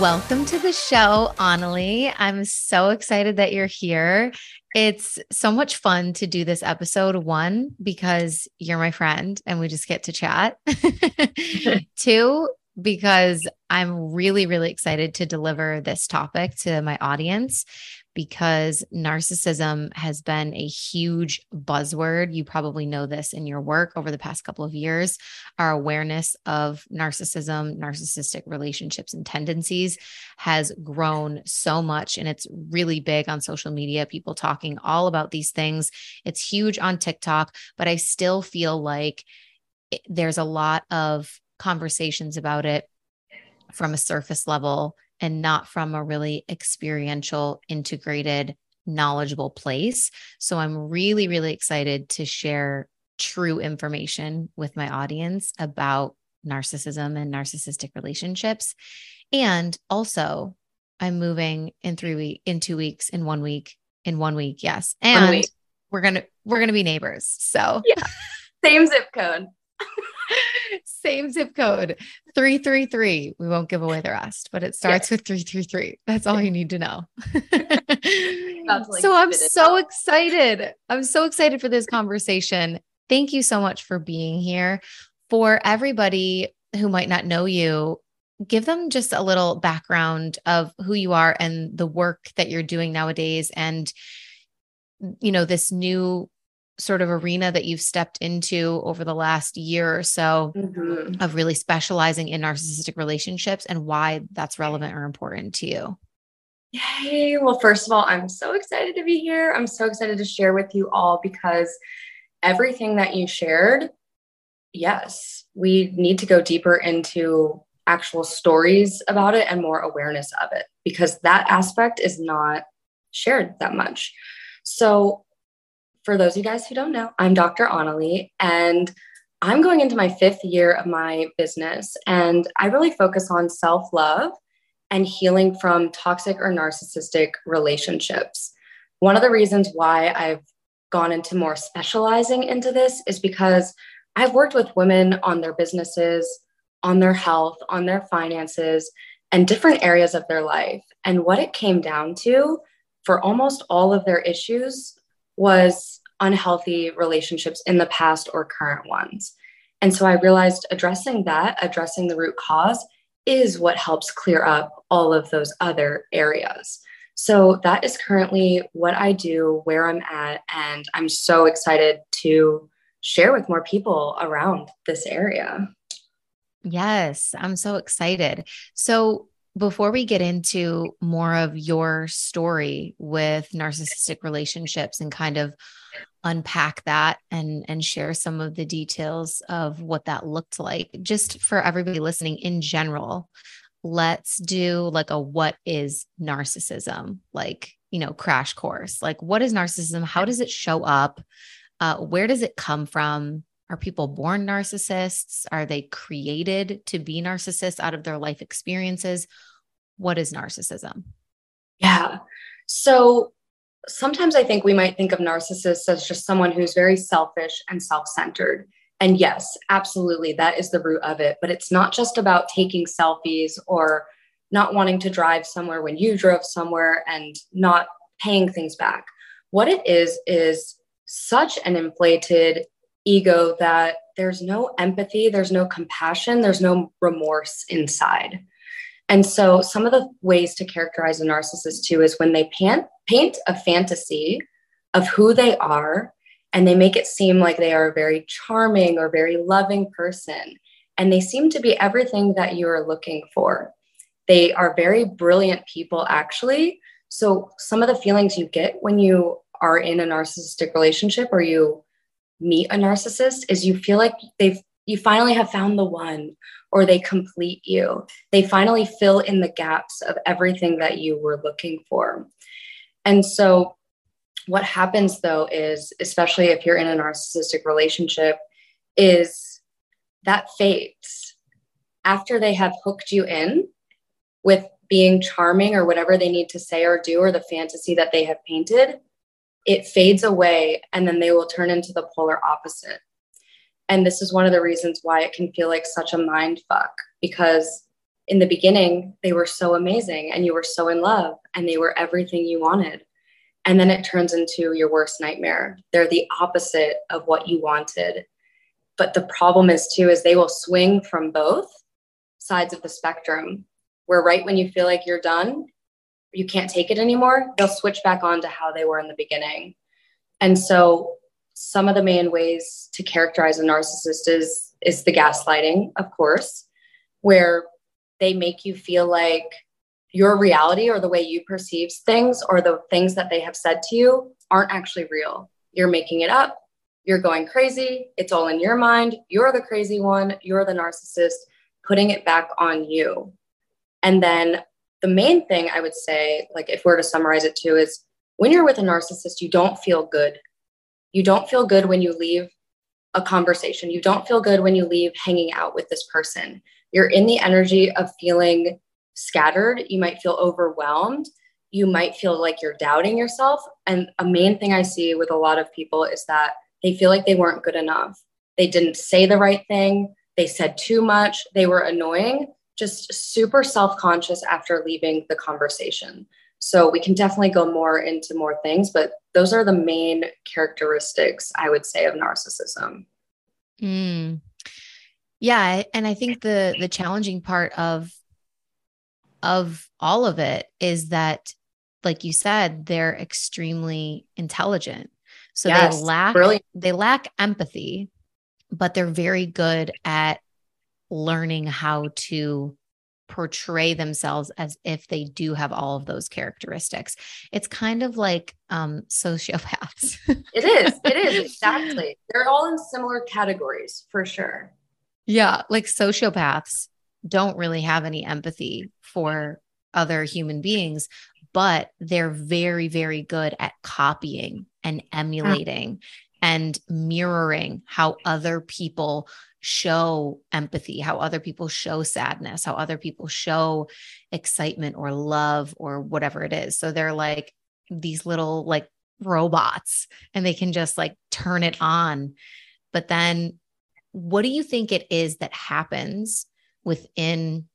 Welcome to the show, Annalie. I'm so excited that you're here. It's so much fun to do this episode. One, because you're my friend and we just get to chat. Two, because I'm really, really excited to deliver this topic to my audience because narcissism has been a huge buzzword. You probably know this in your work over the past couple of years. Our awareness of narcissism, narcissistic relationships, and tendencies has grown so much. And it's really big on social media, people talking all about these things. It's huge on TikTok, but I still feel like there's a lot of conversations about it from a surface level and not from a really experiential, integrated, knowledgeable place. So I'm really, really excited to share true information with my audience about narcissism and narcissistic relationships. And also, I'm moving in three weeks, in two weeks, in one week, in one week. Yes. And week. we're going to, we're to be neighbors. So yeah, same zip code. Same zip code 333. We won't give away the rest, but it starts with 333. That's all you need to know. like so I'm so out. excited. I'm so excited for this conversation. Thank you so much for being here. For everybody who might not know you, give them just a little background of who you are and the work that you're doing nowadays and you know this new sort of arena that you've stepped into over the last year or so mm-hmm. of really specializing in narcissistic relationships and why that's relevant or important to you. Yay. Well, first of all, I'm so excited to be here. I'm so excited to share with you all because everything that you shared, yes, we need to go deeper into actual stories about it and more awareness of it because that aspect is not shared that much. So, for those of you guys who don't know, I'm Dr. Annalie, and I'm going into my fifth year of my business. And I really focus on self love and healing from toxic or narcissistic relationships. One of the reasons why I've gone into more specializing into this is because I've worked with women on their businesses, on their health, on their finances, and different areas of their life. And what it came down to for almost all of their issues was unhealthy relationships in the past or current ones. And so I realized addressing that, addressing the root cause, is what helps clear up all of those other areas. So that is currently what I do, where I'm at, and I'm so excited to share with more people around this area. Yes, I'm so excited. So, before we get into more of your story with narcissistic relationships and kind of unpack that and and share some of the details of what that looked like just for everybody listening in general let's do like a what is narcissism? Like you know crash course. Like what is narcissism? How does it show up? Uh, where does it come from are people born narcissists are they created to be narcissists out of their life experiences what is narcissism yeah so sometimes I think we might think of narcissists as just someone who's very selfish and self centered. And yes, absolutely, that is the root of it. But it's not just about taking selfies or not wanting to drive somewhere when you drove somewhere and not paying things back. What it is, is such an inflated ego that there's no empathy, there's no compassion, there's no remorse inside. And so, some of the ways to characterize a narcissist too is when they paint, paint a fantasy of who they are and they make it seem like they are a very charming or very loving person. And they seem to be everything that you are looking for. They are very brilliant people, actually. So, some of the feelings you get when you are in a narcissistic relationship or you meet a narcissist is you feel like they've you finally have found the one or they complete you. They finally fill in the gaps of everything that you were looking for. And so what happens though is especially if you're in a narcissistic relationship is that fades after they have hooked you in with being charming or whatever they need to say or do or the fantasy that they have painted it fades away and then they will turn into the polar opposite. And this is one of the reasons why it can feel like such a mind fuck because in the beginning they were so amazing and you were so in love and they were everything you wanted. And then it turns into your worst nightmare. They're the opposite of what you wanted. But the problem is too is they will swing from both sides of the spectrum where right when you feel like you're done you can't take it anymore they'll switch back on to how they were in the beginning. And so some of the main ways to characterize a narcissist is is the gaslighting of course where they make you feel like your reality or the way you perceive things or the things that they have said to you aren't actually real. You're making it up. You're going crazy. It's all in your mind. You're the crazy one. You're the narcissist putting it back on you. And then the main thing I would say, like if we're to summarize it too, is when you're with a narcissist, you don't feel good. You don't feel good when you leave a conversation. You don't feel good when you leave hanging out with this person. You're in the energy of feeling scattered. You might feel overwhelmed. You might feel like you're doubting yourself. And a main thing I see with a lot of people is that they feel like they weren't good enough. They didn't say the right thing. They said too much. They were annoying just super self conscious after leaving the conversation. So we can definitely go more into more things, but those are the main characteristics I would say of narcissism. Mm. Yeah, and I think the the challenging part of of all of it is that like you said they're extremely intelligent. So yes, they lack brilliant. they lack empathy, but they're very good at learning how to portray themselves as if they do have all of those characteristics. It's kind of like um, sociopaths. it is. It is. Exactly. They're all in similar categories for sure. Yeah. Like sociopaths don't really have any empathy for other human beings, but they're very, very good at copying and emulating and mirroring how other people show empathy, how other people show sadness, how other people show excitement or love or whatever it is. So they're like these little like robots and they can just like turn it on. But then what do you think it is that happens within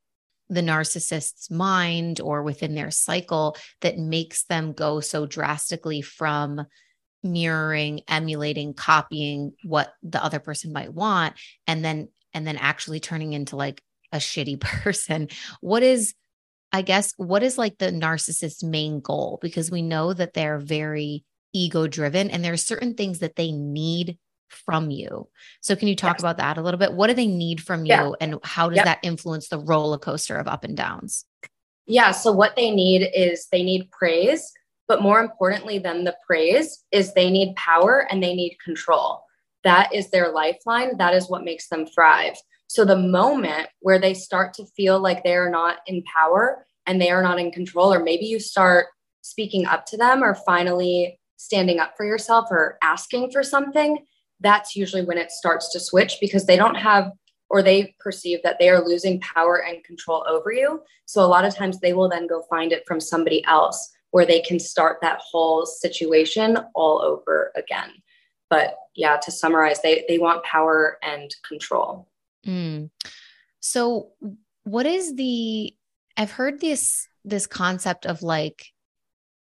the narcissist's mind or within their cycle that makes them go so drastically from mirroring emulating copying what the other person might want and then and then actually turning into like a shitty person what is i guess what is like the narcissist's main goal because we know that they're very ego driven and there are certain things that they need from you so can you talk yes. about that a little bit what do they need from yeah. you and how does yep. that influence the roller coaster of up and downs yeah so what they need is they need praise but more importantly than the praise is they need power and they need control. That is their lifeline. That is what makes them thrive. So the moment where they start to feel like they are not in power and they are not in control, or maybe you start speaking up to them or finally standing up for yourself or asking for something, that's usually when it starts to switch because they don't have or they perceive that they are losing power and control over you. So a lot of times they will then go find it from somebody else where they can start that whole situation all over again. But yeah, to summarize, they they want power and control. Mm. So what is the I've heard this this concept of like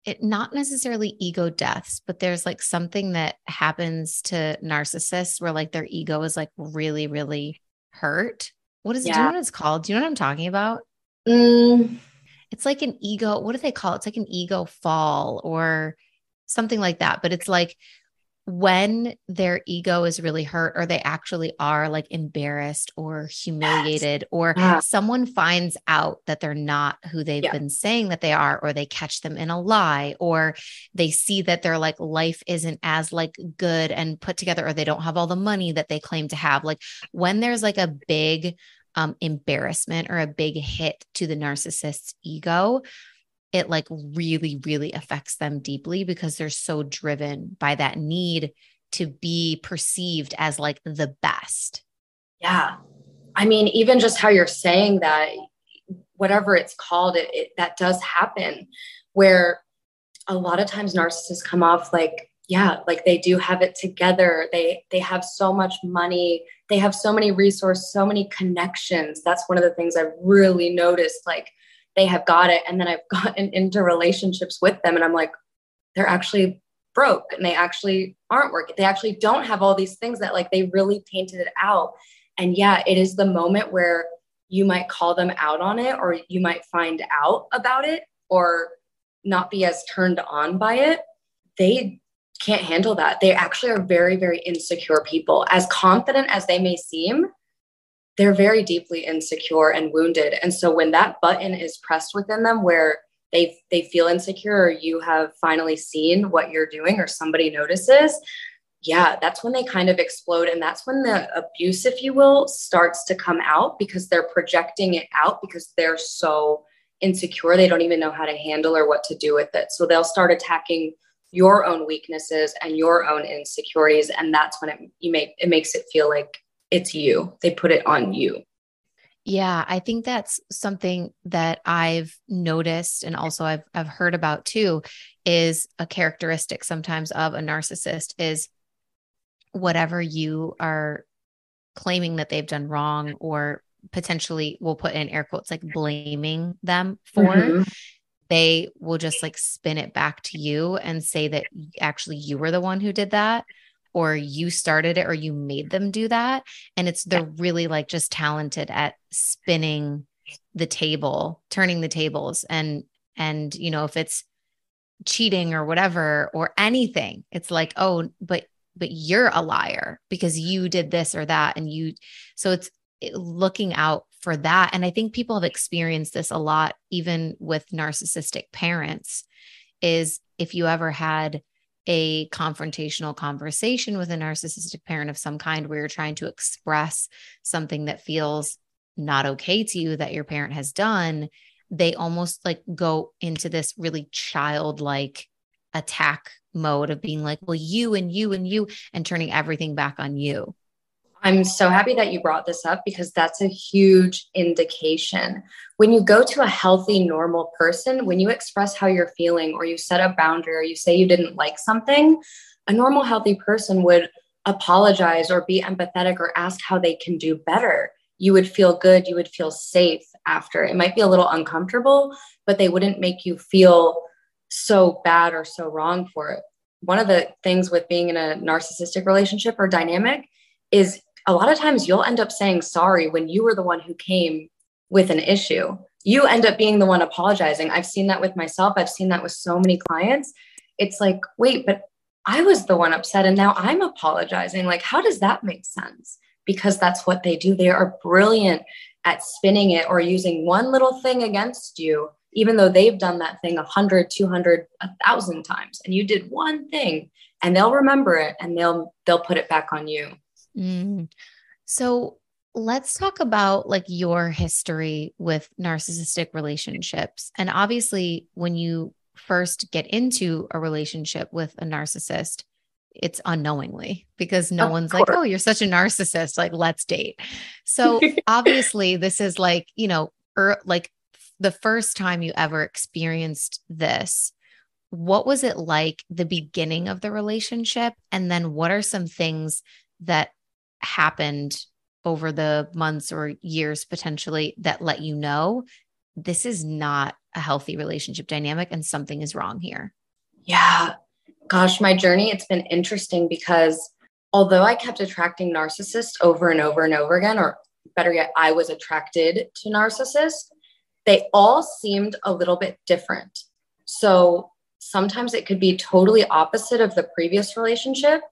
it not necessarily ego deaths, but there's like something that happens to narcissists where like their ego is like really, really hurt. What is it? Do you know what it's called? Do you know what I'm talking about? Mm, it's like an ego what do they call it it's like an ego fall or something like that but it's like when their ego is really hurt or they actually are like embarrassed or humiliated yes. or yeah. someone finds out that they're not who they've yeah. been saying that they are or they catch them in a lie or they see that their like life isn't as like good and put together or they don't have all the money that they claim to have like when there's like a big um embarrassment or a big hit to the narcissist's ego it like really, really affects them deeply because they're so driven by that need to be perceived as like the best. Yeah. I mean, even just how you're saying that, whatever it's called, it, it that does happen where a lot of times narcissists come off like yeah like they do have it together they they have so much money they have so many resources so many connections that's one of the things i've really noticed like they have got it. And then I've gotten into relationships with them and I'm like, they're actually broke and they actually aren't working. They actually don't have all these things that like they really painted it out. And yeah, it is the moment where you might call them out on it or you might find out about it or not be as turned on by it. They can't handle that. They actually are very, very insecure people. As confident as they may seem, they're very deeply insecure and wounded. And so when that button is pressed within them where they they feel insecure or you have finally seen what you're doing or somebody notices, yeah, that's when they kind of explode and that's when the abuse if you will starts to come out because they're projecting it out because they're so insecure they don't even know how to handle or what to do with it. So they'll start attacking your own weaknesses and your own insecurities and that's when it you make it makes it feel like it's you. They put it on you. Yeah, I think that's something that I've noticed and also I've I've heard about too is a characteristic sometimes of a narcissist is whatever you are claiming that they've done wrong or potentially we'll put in air quotes like blaming them for mm-hmm. They will just like spin it back to you and say that actually you were the one who did that or you started it or you made them do that and it's they're yeah. really like just talented at spinning the table turning the tables and and you know if it's cheating or whatever or anything it's like oh but but you're a liar because you did this or that and you so it's looking out for that and i think people have experienced this a lot even with narcissistic parents is if you ever had a confrontational conversation with a narcissistic parent of some kind where you're trying to express something that feels not okay to you that your parent has done, they almost like go into this really childlike attack mode of being like, well, you and you and you, and turning everything back on you. I'm so happy that you brought this up because that's a huge indication. When you go to a healthy, normal person, when you express how you're feeling or you set a boundary or you say you didn't like something, a normal, healthy person would apologize or be empathetic or ask how they can do better. You would feel good, you would feel safe after. It might be a little uncomfortable, but they wouldn't make you feel so bad or so wrong for it. One of the things with being in a narcissistic relationship or dynamic is a lot of times you'll end up saying sorry when you were the one who came with an issue. You end up being the one apologizing. I've seen that with myself. I've seen that with so many clients. It's like, wait, but I was the one upset and now I'm apologizing. Like, how does that make sense? Because that's what they do. They are brilliant at spinning it or using one little thing against you, even though they've done that thing a hundred, two hundred, a thousand times. And you did one thing and they'll remember it and they'll they'll put it back on you. Mm. So let's talk about like your history with narcissistic relationships. And obviously, when you first get into a relationship with a narcissist, it's unknowingly because no of one's course. like, oh, you're such a narcissist. Like, let's date. So obviously, this is like, you know, er, like the first time you ever experienced this. What was it like the beginning of the relationship? And then what are some things that happened over the months or years potentially that let you know this is not a healthy relationship dynamic and something is wrong here? Yeah. Gosh, my journey, it's been interesting because although I kept attracting narcissists over and over and over again, or better yet, I was attracted to narcissists, they all seemed a little bit different. So sometimes it could be totally opposite of the previous relationship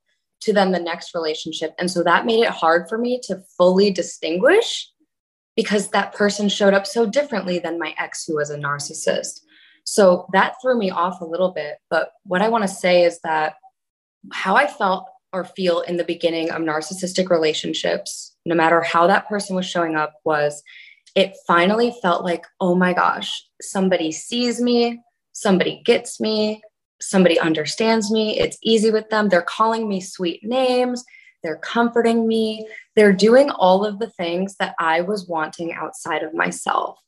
to then the next relationship. And so that made it hard for me to fully distinguish because that person showed up so differently than my ex who was a narcissist. So that threw me off a little bit. But what I want to say is that how I felt or feel in the beginning of narcissistic relationships, no matter how that person was showing up, was it finally felt like, oh my gosh, somebody sees me, somebody gets me, somebody understands me. It's easy with them. They're calling me sweet names. They're comforting me. They're doing all of the things that I was wanting outside of myself.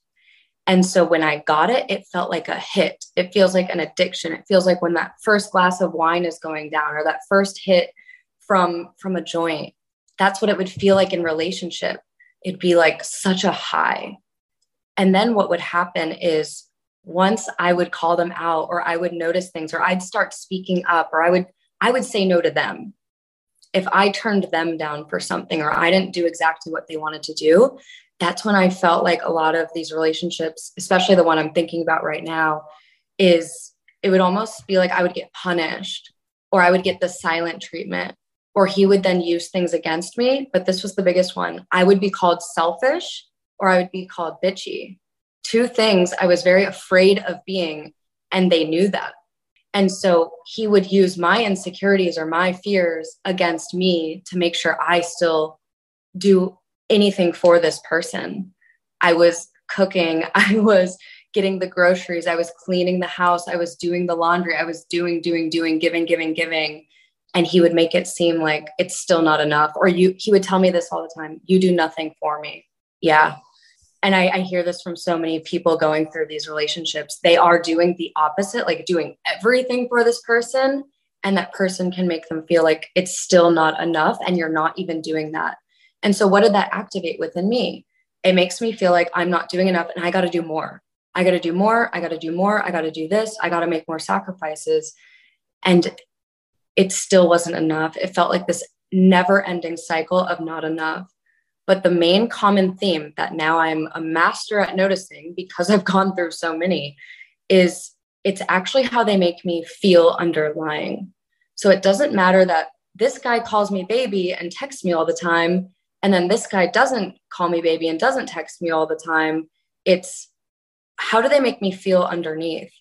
And so when I got it, it felt like a hit. It feels like an addiction. It feels like when that first glass of wine is going down or that first hit from from a joint. That's what it would feel like in relationship. It'd be like such a high. And then what would happen is once I would call them out or I would notice things or I'd start speaking up or I would I would say no to them. If I turned them down for something or I didn't do exactly what they wanted to do, that's when I felt like a lot of these relationships, especially the one I'm thinking about right now, is it would almost be like I would get punished or I would get the silent treatment or he would then use things against me. But this was the biggest one. I would be called selfish or I would be called bitchy two things I was very afraid of being, and they knew that. And so he would use my insecurities or my fears against me to make sure I still do anything for this person. I was cooking, I was getting the groceries, I was cleaning the house, I was doing the laundry, I was doing, doing, doing, giving, giving, giving. And he would make it seem like it's still not enough. Or you, he would tell me this all the time you do nothing for me. Yeah, and I, I, hear this from so many people going through these relationships they are doing the opposite like doing everything for this person and that person can make them feel like it's still not enough and you're not even doing that. And so what did that activate within me? It makes me feel like i'm not doing enough and i got to do more. I got to do more i got to do more i got to do this i got to make more sacrifices. And it still wasn't enough. It felt like this never ending cycle of not enough but the main common theme that now I'm a master at noticing because I've gone through so many is it's actually how they make me feel underlying. So it doesn't matter that this guy calls me baby and texts me all the time. And then this guy doesn't call me baby and doesn't text me all the time. It's how do they make me feel underneath?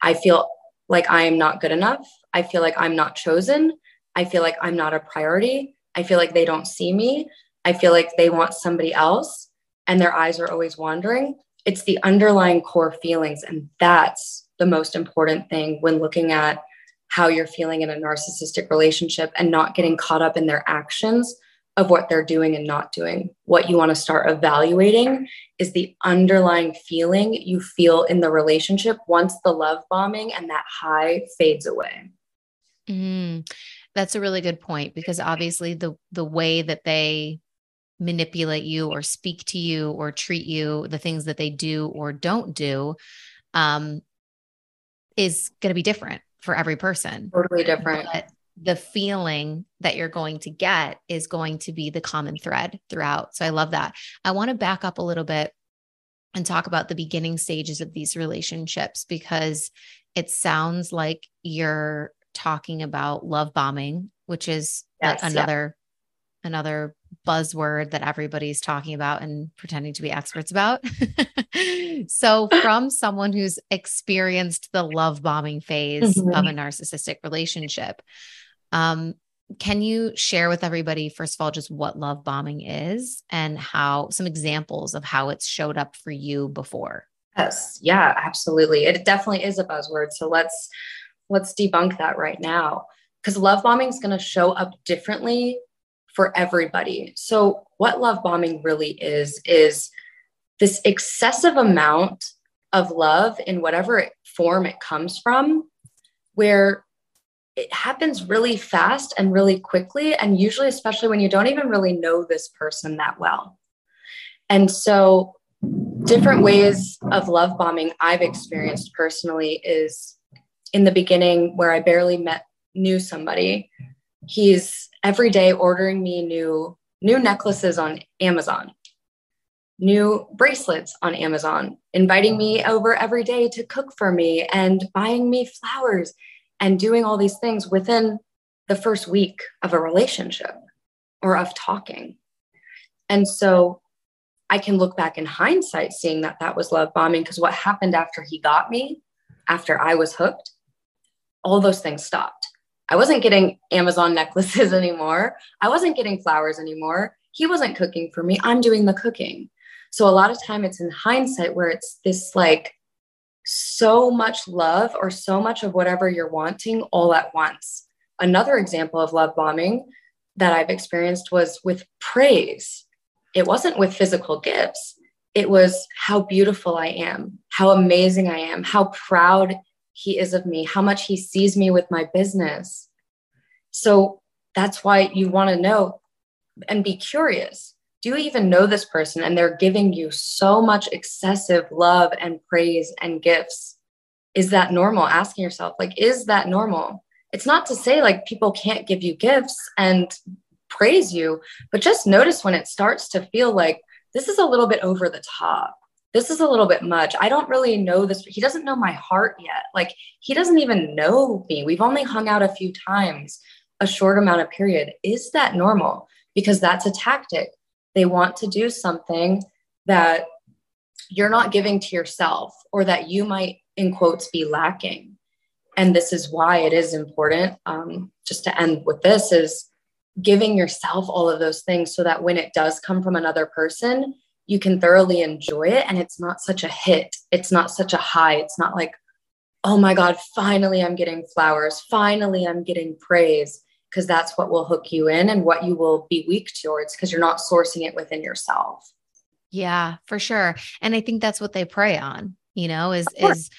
I feel like I am not good enough. I feel like I'm not chosen. I feel like I'm not a priority. I feel like they don't see me. I feel like they want somebody else and their eyes are always wandering. It's the underlying core feelings. And that's the most important thing when looking at how you're feeling in a narcissistic relationship and not getting caught up in their actions of what they're doing and not doing. What you want to start evaluating is the underlying feeling you feel in the relationship once the love bombing and that high fades away. Mm, that's a really good point because obviously the the way that they manipulate you or speak to you or treat you, the things that they do or don't do, um, is going to be different for every person. Totally different. But the feeling that you're going to get is going to be the common thread throughout. So I love that. I want to back up a little bit and talk about the beginning stages of these relationships because it sounds like you're talking about love bombing, which is yes, another yeah. another buzzword that everybody's talking about and pretending to be experts about. so, from someone who's experienced the love bombing phase mm-hmm. of a narcissistic relationship, um, can you share with everybody, first of all, just what love bombing is and how some examples of how it's showed up for you before? Yes, yeah, absolutely. It definitely is a buzzword. So let's let's debunk that right now because love bombing is going to show up differently for everybody. So, what love bombing really is, is this excessive amount of love in whatever form it comes from, where it happens really fast and really quickly. And usually, especially when you don't even really know this person that well. And so, different ways of love bombing I've experienced personally is in the beginning where I barely met, knew somebody. He's every day ordering me new new necklaces on Amazon, new bracelets on Amazon, inviting me over every day to cook for me and buying me flowers and doing all these things within the first week of a relationship or of talking. And so I can look back in hindsight seeing that that was love bombing because what happened after he got me, after I was hooked, all those things stopped. I wasn't getting Amazon necklaces anymore. I wasn't getting flowers anymore. He wasn't cooking for me. I'm doing the cooking. So a lot of time it's in hindsight where it's this like so much love or so much of whatever you're wanting all at once. Another example of love bombing that I've experienced was with praise. It wasn't with physical gifts. It was how beautiful I am, how amazing I am, how proud he is of me, how much he sees me with my business. So that's why you want to know and be curious. Do you even know this person? And they're giving you so much excessive love and praise and gifts. Is that normal? Asking yourself, like, is that normal? It's not to say like people can't give you gifts and praise you, but just notice when it starts to feel like this is a little bit over the top this is a little bit much. I don't really know this. He doesn't know my heart yet. Like he doesn't even know me. We've only hung out a few times, a short amount of period. Is that normal? Because that's a tactic. They want to do something that you're not giving to yourself or that you might, in quotes, be lacking. And this is why it is important. Um, just to end with this is giving yourself all of those things so that when it does come from another person, you can thoroughly enjoy it and it's not such a hit. It's not such a high. It's not like, oh my God, finally I'm getting flowers. Finally I'm getting praise. Because that's what will hook you in and what you will be weak towards because you're not sourcing it within yourself. Yeah, for sure. And I think that's what they prey on, you know, is is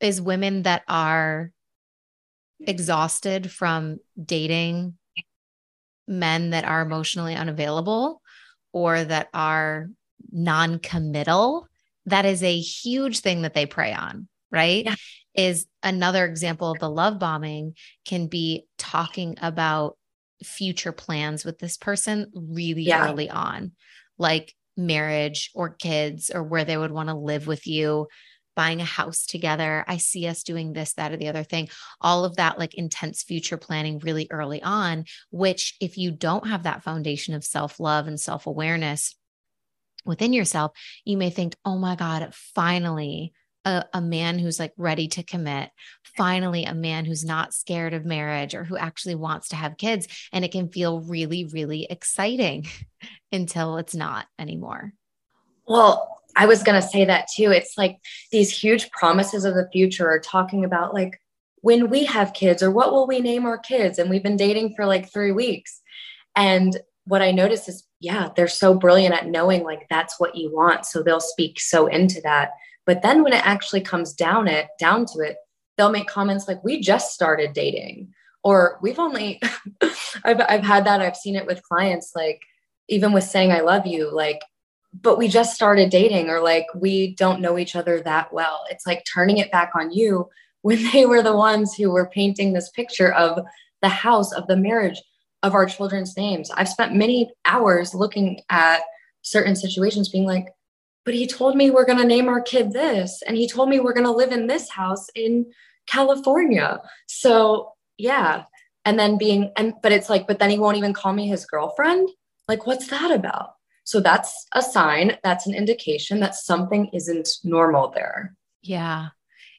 is women that are exhausted from dating men that are emotionally unavailable or that are non committal, that is a huge thing that they prey on, right? Yeah. Is another example of the love bombing can be talking about future plans with this person really yeah. early on, like marriage or kids or where they would want to live with you buying a house together. I see us doing this, that, or the other thing. All of that, like intense future planning really early on, which, if you don't have that foundation of self love and self awareness, within yourself, you may think, oh my God, finally, a, a, man who's like ready to commit, finally, a man who's not scared of marriage or who actually wants to have kids. And it can feel really, really exciting until it's not anymore. Well, I was going to say that too. It's like these huge promises of the future are talking about like when we have kids or what will we name our kids? And we've been dating for like three weeks. And what I notice is, yeah, they're so brilliant at knowing like that's what you want. So they'll speak so into that. But then when it actually comes down it down to it, they'll make comments like, we just started dating. Or we've only I've I've had that, I've seen it with clients, like even with saying I love you, like, but we just started dating, or like we don't know each other that well. It's like turning it back on you when they were the ones who were painting this picture of the house, of the marriage of our children's names. I've spent many hours looking at certain situations, being like, but he told me we're going to name our kid this, and he told me we're going to live in this house in California. So, yeah. And then being, and, but it's like, but then he won't even call me his girlfriend. Like, what's that about? So that's a sign, that's an indication that something isn't normal there. Yeah.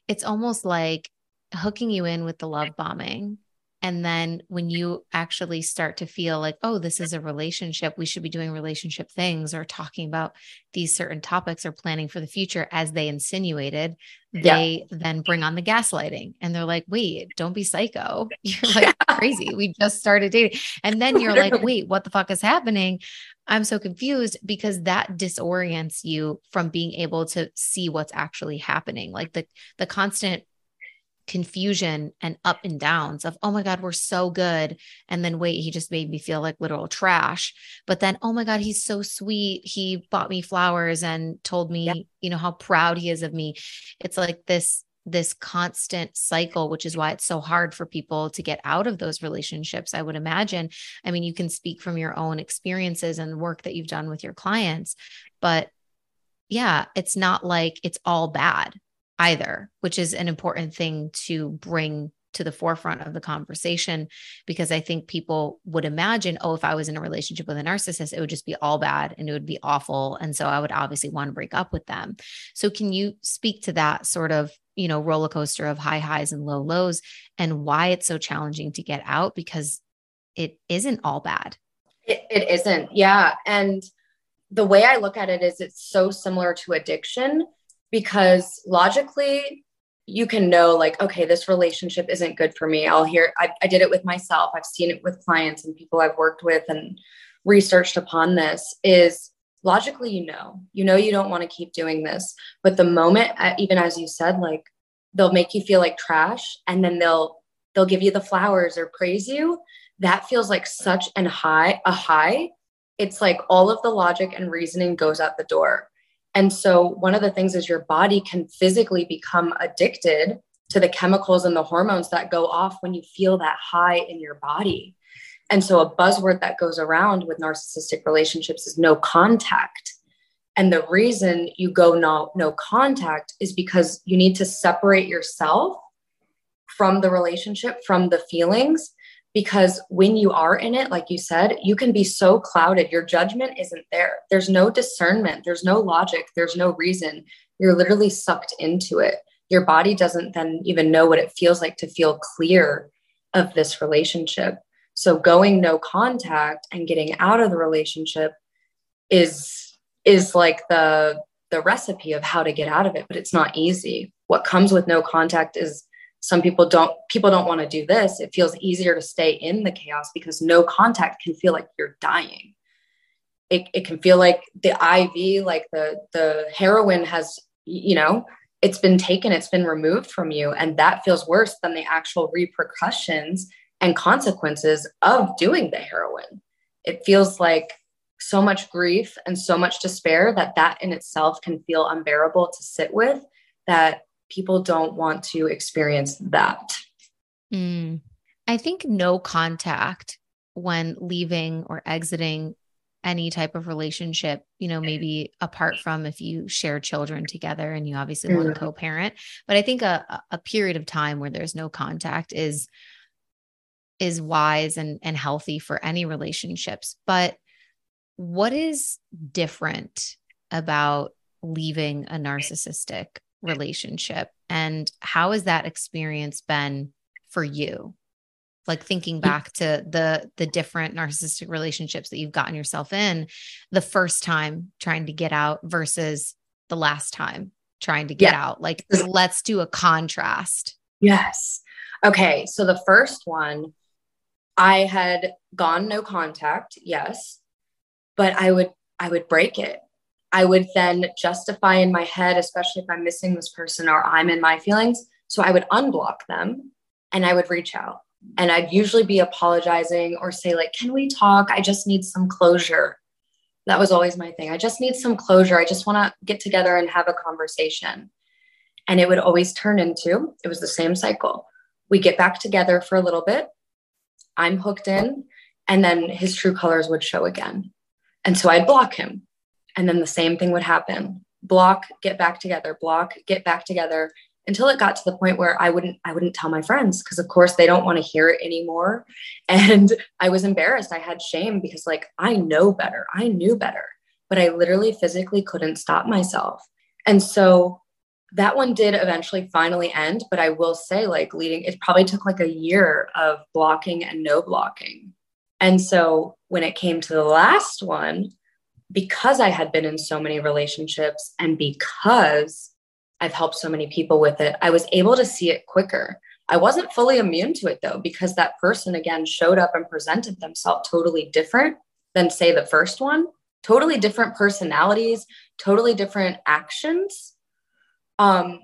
It's almost like hooking you in with the love bombing and then when you actually start to feel like, oh, this is a relationship, we should be doing relationship things or talking about these certain topics or planning for the future as they insinuated, they yeah. then bring on the gaslighting and they're like, wait, don't be psycho. You're like crazy. We just started dating. And then you're like, wait, what the fuck is happening? I'm so confused because that disorients you from being able to see what's actually happening. Like the the constant confusion and up and downs of, oh my God, we're so good. And then wait, he just made me feel like literal trash. But then, oh my God, he's so sweet. He bought me flowers and told me, yep. you know, how proud he is of me. It's like this this constant cycle which is why it's so hard for people to get out of those relationships i would imagine i mean you can speak from your own experiences and work that you've done with your clients but yeah it's not like it's all bad either, which is an important thing to bring to the forefront of the conversation because I think people would imagine, oh, if I was in a relationship with a narcissist, it would just be all bad and it would be awful. And so I would obviously want to break up with them. So, can you speak to that sort of, you know, roller coaster of high highs and low lows and why it's so challenging to get out? Because it isn't all bad. it, it isn't. Yeah. And the way I look at it is it's so similar to addiction because logically, you can know like okay this relationship isn't good for me. I'll hear I, I, did it with myself. I've seen it with clients and people i've worked with and researched upon this is logically you know you know you don't want to keep doing this. But the moment uh, even as you said like they'll make you feel like trash and then they'll they'll give you the flowers or praise you that feels like such an high a high. It's like all of the logic and reasoning goes out the door and so, one of the things is your body can physically become addicted to the chemicals and the hormones that go off when you feel that high in your body. And so, a buzzword that goes around with narcissistic relationships is no contact. And the reason you go no, no contact is because you need to separate yourself from the relationship, from the feelings, because when you are in it like you said you can be so clouded. Your judgment isn't there. There's no discernment. There's no logic. There's no reason. You're literally sucked into it. Your body doesn't then even know what it feels like to feel clear of this relationship. So going no contact and getting out of the relationship is is like the the recipe of how to get out of it but it's not easy. What comes with no contact is some people don't people don't want to do this. It feels easier to stay in the chaos because no contact can feel like you're dying. It, it can feel like the iv like the the heroin has you know it's been taken it's been removed from you and that feels worse than the actual repercussions and consequences of doing the heroin. It feels like so much grief and so much despair that that in itself can feel unbearable to sit with that people don't want to experience that. Mm. I think no contact when leaving or exiting any type of relationship, you know, maybe apart from if you share children together and you obviously mm. want to co-parent, but I think a, a period of time where there's no contact is is wise and and healthy for any relationships. But what is different about leaving a narcissistic relationship and how has that experience been for you? Like thinking back to the the different narcissistic relationships that you've gotten yourself in the first time trying to get out versus the last time trying to get yeah. out. Like let's do a contrast. Yes. Okay so the first one i had gone no contact yes but i would i would break it I would then justify in my head, especially if I'm missing this person or I'm in my feelings. So I would unblock them and I would reach out. And I'd usually be apologizing or say, like, can we talk? I just need some closure. That was always my thing. I just need some closure. I just want to get together and have a conversation. And it would always turn into it was the same cycle. We get back together for a little bit. I'm hooked in, and then his true colors would show again. And so I'd block him and then the same thing would happen. Block get back together block get back together until it got to the point where i wouldn't i wouldn't tell my friends because of course they don't want to hear it anymore. And i was embarrassed. I had shame because like i know better. I knew better. But i literally physically couldn't stop myself. And so that one did eventually finally end. But i will say like leading it probably took like a year of blocking and no blocking. And so when it came to the last one because I had been in so many relationships and because I've helped so many people with it, I was able to see it quicker. I wasn't fully immune to it though, because that person again showed up and presented themselves totally different than, say, the first one, totally different personalities, totally different actions, um,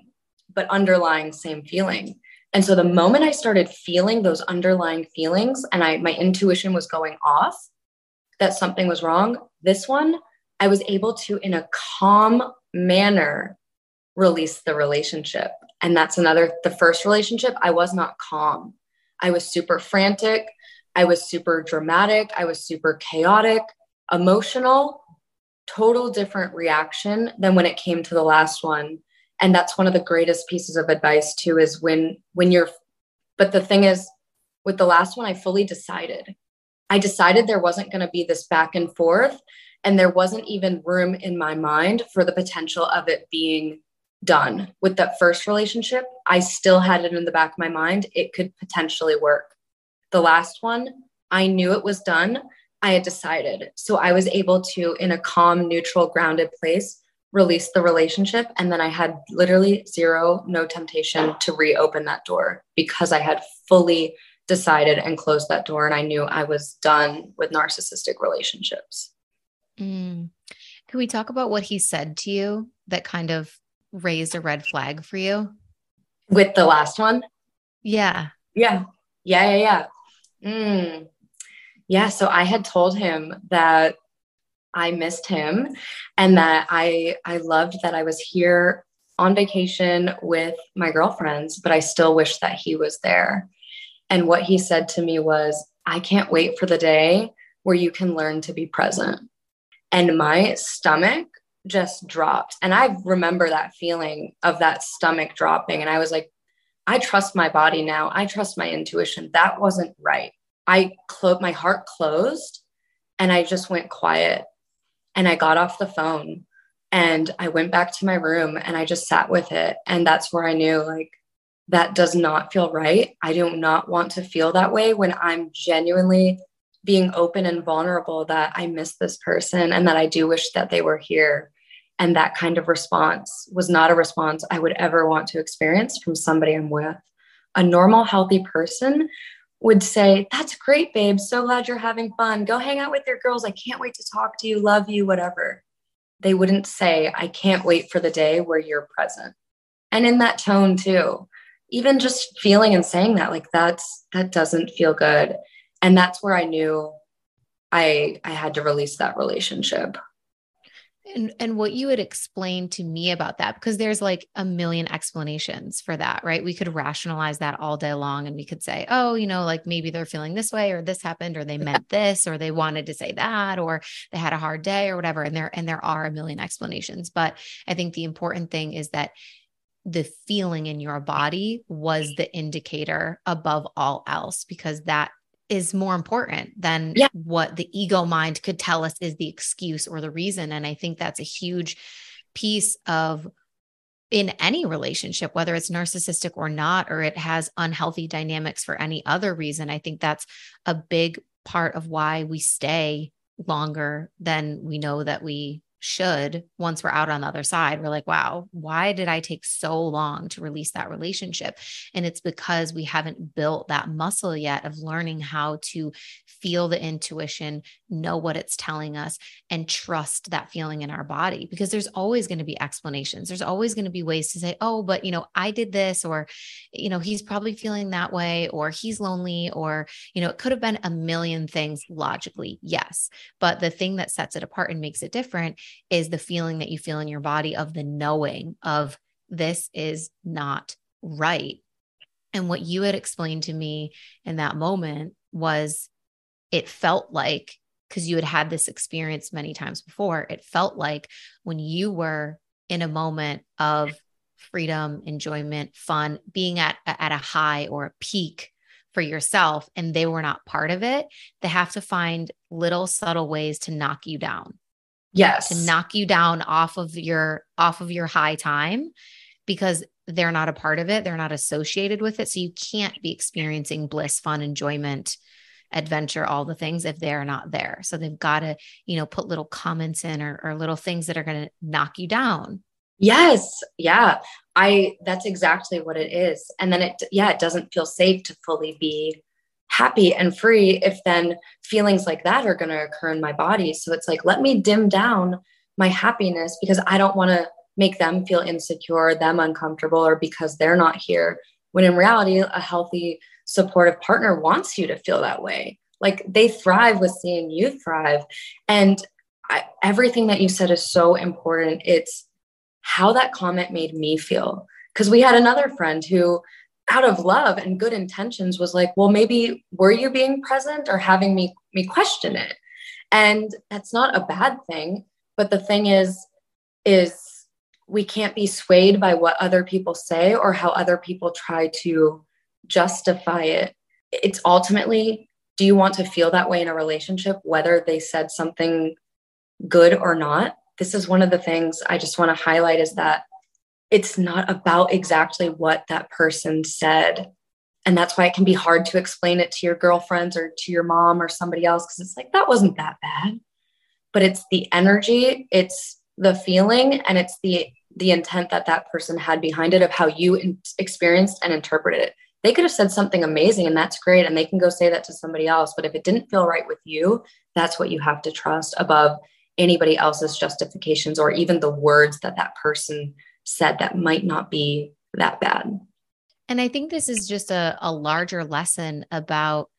but underlying same feeling. And so the moment I started feeling those underlying feelings and I my intuition was going off, that something was wrong. This one, I was able to, in a calm manner, release the relationship. And that's another, the first relationship, I was not calm. I was super frantic. I was super dramatic. I was super chaotic, emotional, total different reaction than when it came to the last one. And that's one of the greatest pieces of advice too is when when you're But the thing is, with the last one, I fully decided. I decided there wasn't going to be this back and forth, and there wasn't even room in my mind for the potential of it being done. With that first relationship, I still had it in the back of my mind. It could potentially work. The last one, I knew it was done. I had decided. So I was able to, in a calm, neutral, grounded place, release the relationship. And then I had literally zero, no temptation to reopen that door because I had fully decided and closed that door. And I knew I was done with narcissistic relationships. Mm. Can we talk about what he said to you that kind of raised a red flag for you? With the last one? Yeah. Yeah. Yeah. Yeah. Yeah. Mm. Yeah. So I had told him that I missed him and that I I loved that I was here on vacation with my girlfriends, but I still wish that he was there. And what he said to me was, I can't wait for the day where you can learn to be present. And my stomach just dropped. And I remember that feeling of that stomach dropping. And I was like, I trust my body now. I trust my intuition. That wasn't right. I closed my heart closed and I just went quiet and I got off the phone and I went back to my room and I just sat with it. And that's where I knew like that does not feel right. I do not want to feel that way when I'm genuinely being open and vulnerable that I miss this person and that I do wish that they were here. And that kind of response was not a response I would ever want to experience from somebody I'm with. A normal, healthy person would say, That's great, babe. So glad you're having fun. Go hang out with your girls. I can't wait to talk to you, love you, whatever. They wouldn't say, I can't wait for the day where you're present. And in that tone, too, even just feeling and saying that, like that's that doesn't feel good. And that's where I knew I I had to release that relationship. And and what you would explain to me about that because there's like a million explanations for that right? We could rationalize that all day long and we could say oh you know like maybe they're feeling this way or this happened or they meant this or they wanted to say that or they had a hard day or whatever. And there and there are a million explanations. But i think the important thing is that the feeling in your body was the indicator above all else because that is more important than yeah. what the ego mind could tell us is the excuse or the reason. And I think that's a huge piece of in any relationship, whether it's narcissistic or not, or it has unhealthy dynamics for any other reason. I think that's a big part of why we stay longer than we know that we should once we're out on the other side we're like wow why did i take so long to release that relationship? And it's because we haven't built that muscle yet of learning how to feel the intuition know what it's telling us and trust that feeling in our body because there's always going to be explanations there's always going to be ways to say oh but you know i did this or you know he's probably feeling that way or he's lonely or you know it could have been a million things logically yes but the thing that sets it apart and makes it different is the feeling that you feel in your body of the knowing of this is not right. And what you had explained to me in that moment was it felt like, because you had had this experience many times before, it felt like when you were in a moment of freedom, enjoyment, fun, being at, at a high or a peak for yourself and they were not part of it, they have to find little subtle ways to knock you down. Yes. to knock you down off of your off of your high time because they're not a part of it they're not associated with it so you can't be experiencing bliss fun enjoyment adventure all the things if they're not there. So they've got to you know put little comments in or, or little things that are going to knock you down. Yes. Yeah. I that's exactly what it is. And then it yeah it doesn't feel safe to fully be happy and free if then feelings like that are going to occur in my body. So it's like, let me dim down my happiness because I don't want to make them feel insecure, them uncomfortable, or because they're not here. When in reality, a healthy, supportive partner wants you to feel that way. Like they thrive with seeing you thrive. And I, everything that you said is so important. It's how that comment made me feel. Because we had another friend who out of love and good intentions was like well maybe were you being present or having me me question it and that's not a bad thing but the thing is is we can't be swayed by what other people say or how other people try to justify it. It's ultimately do you want to feel that way in a relationship, whether they said something good or not? This is one of the things I just want to highlight is that it's not about exactly what that person said. And that's why it can be hard to explain it to your girlfriends or to your mom or somebody else because it's like, that wasn't that bad. But it's the energy, it's the feeling, and it's the the intent that that person had behind it of how you experienced and interpreted it they could have said something amazing and that's great and they can go say that to somebody else but if it didn't feel right with you that's what you have to trust above anybody else's justifications or even the words that that person said that might not be that bad. And i think this is just a, a larger lesson about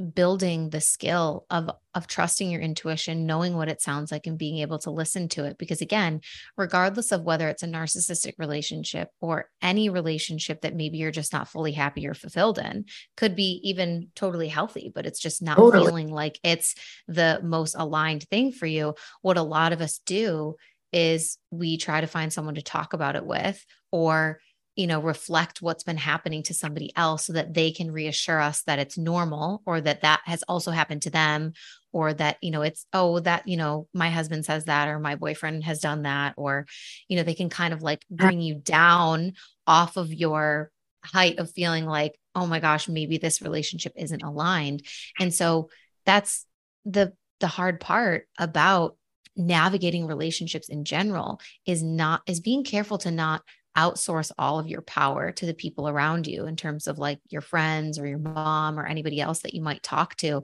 building the skill of of trusting your intuition knowing what it sounds like and being able to listen to it because again regardless of whether it's a narcissistic relationship or any relationship that maybe you're just not fully happy or fulfilled in could be even totally healthy but it's just not totally. feeling like it's the most aligned thing for you what a lot of us do is we try to find someone to talk about it with or you know reflect what's been happening to somebody else so that they can reassure us that it's normal or that that has also happened to them or that you know it's oh that you know my husband says that or my boyfriend has done that or you know they can kind of like bring you down off of your height of feeling like oh my gosh maybe this relationship isn't aligned. And so that's the the hard part about navigating relationships in general is not is being careful to not outsource all of your power to the people around you in terms of like your friends or your mom or anybody else that you might talk to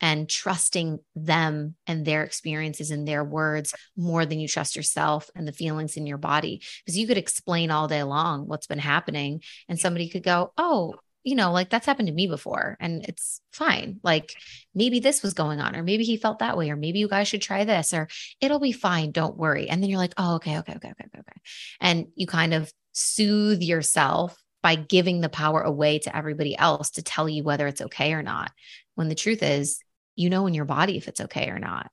and trusting them and their experiences and their words more than you trust yourself and the feelings in your body. Because you could explain all day long what's been happening and somebody could go oh you know, like that's happened to me before and it's fine. Like maybe this was going on, or maybe he felt that way, or maybe you guys should try this, or it'll be fine. Don't worry. And then you're like, oh, okay, okay, okay, okay, okay. And you kind of soothe yourself by giving the power away to everybody else to tell you whether it's okay or not. When the truth is, you know in your body if it's okay or not.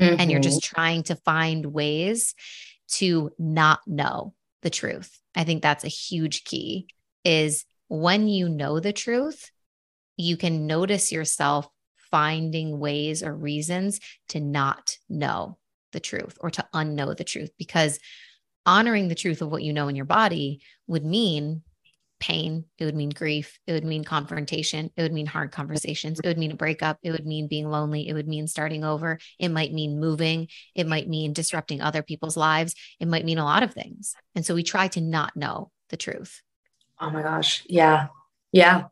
Mm-hmm. And you're just mm-hmm. trying to find ways to not know the truth. I think that's a huge key is when you know the truth, you can notice yourself finding ways or reasons to not know the truth or to unknow the truth because honoring the truth of what you know in your body would mean pain. It would mean grief. It would mean confrontation. It would mean hard conversations. It would mean a breakup. It would mean being lonely. It would mean starting over. It might mean moving. It might mean disrupting other people's lives. It might mean a lot of things. And so we try to not know the truth. Oh my gosh. Yeah. Yeah.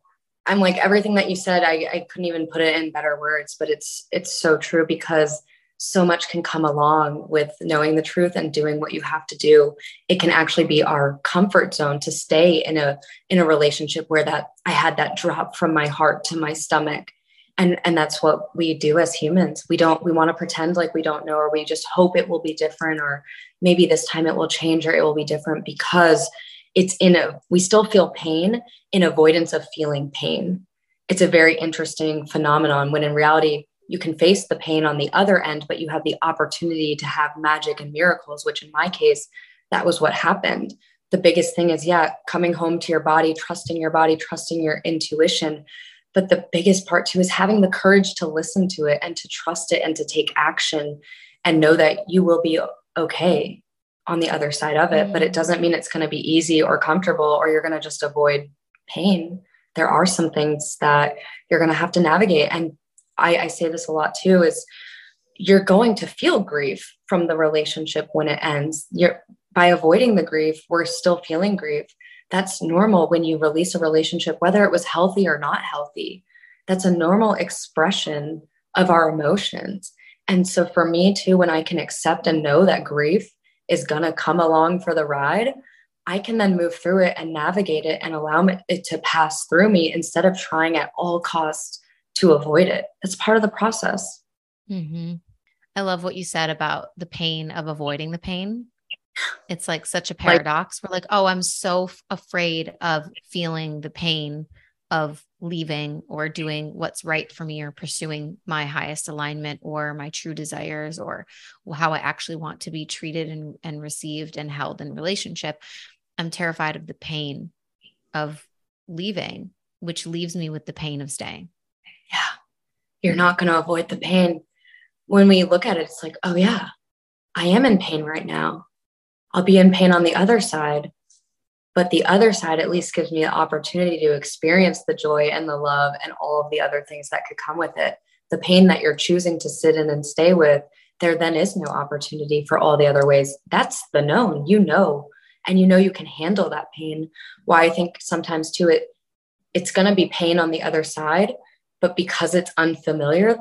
I'm like everything that you said, I, I couldn't even put it in better words, but it's it's so true because so much can come along with knowing the truth and doing what you have to do it can actually be our comfort zone to stay in a in a relationship where that i had that drop from my heart to my stomach and and that's what we do as humans we don't we want to pretend like we don't know or we just hope it will be different or maybe this time it will change or it will be different because it's in a we still feel pain in avoidance of feeling pain. It's a very interesting phenomenon when in reality you can face the pain on the other end but you have the opportunity to have magic and miracles which in my case that was what happened. The biggest thing is yeah coming home to your body trusting your body trusting your intuition. But the biggest part too is having the courage to listen to it and to trust it and to take action and know that you will be okay on the other side of it, mm-hmm. but it mm. doesn't mean it's going to be easy or comfortable or you're going to just avoid pain. There are some things that you're going to have to navigate. And I, I say this a lot too is you're going to feel grief from the relationship when it ends. You're by avoiding the grief, we're still feeling grief. That's normal when you release a relationship, whether it was healthy or not healthy. That's a normal expression of our emotions. And so for me too, when I can accept and know that grief is going to come along for the ride, I can then move through it and navigate it and allow it to pass through me instead of trying at all costs to avoid it. It's part of the process. Mm-hmm. I love what you said about the pain of avoiding the pain. It's like such a paradox. Like, We're like, oh, I'm so f- afraid of feeling the pain of leaving or doing what's right for me or pursuing my highest alignment or my true desires or how I actually want to be treated and, and received and held in relationship. I'm terrified of the pain of leaving. which leaves me with the pain of staying. Yeah. You're not going to avoid the pain. When we look at it, it's like, oh, yeah, I am in pain right now. I'll be in pain on the other side. But the other side at least gives me the opportunity to experience the joy and the love and all of the other things that could come with it. The pain that you're choosing to sit in and stay with, there then is no opportunity for all the other ways. That's the known, you know, and you know you can handle that pain. Why I think sometimes too, it it's going to be pain on the other side, but because it's unfamiliar,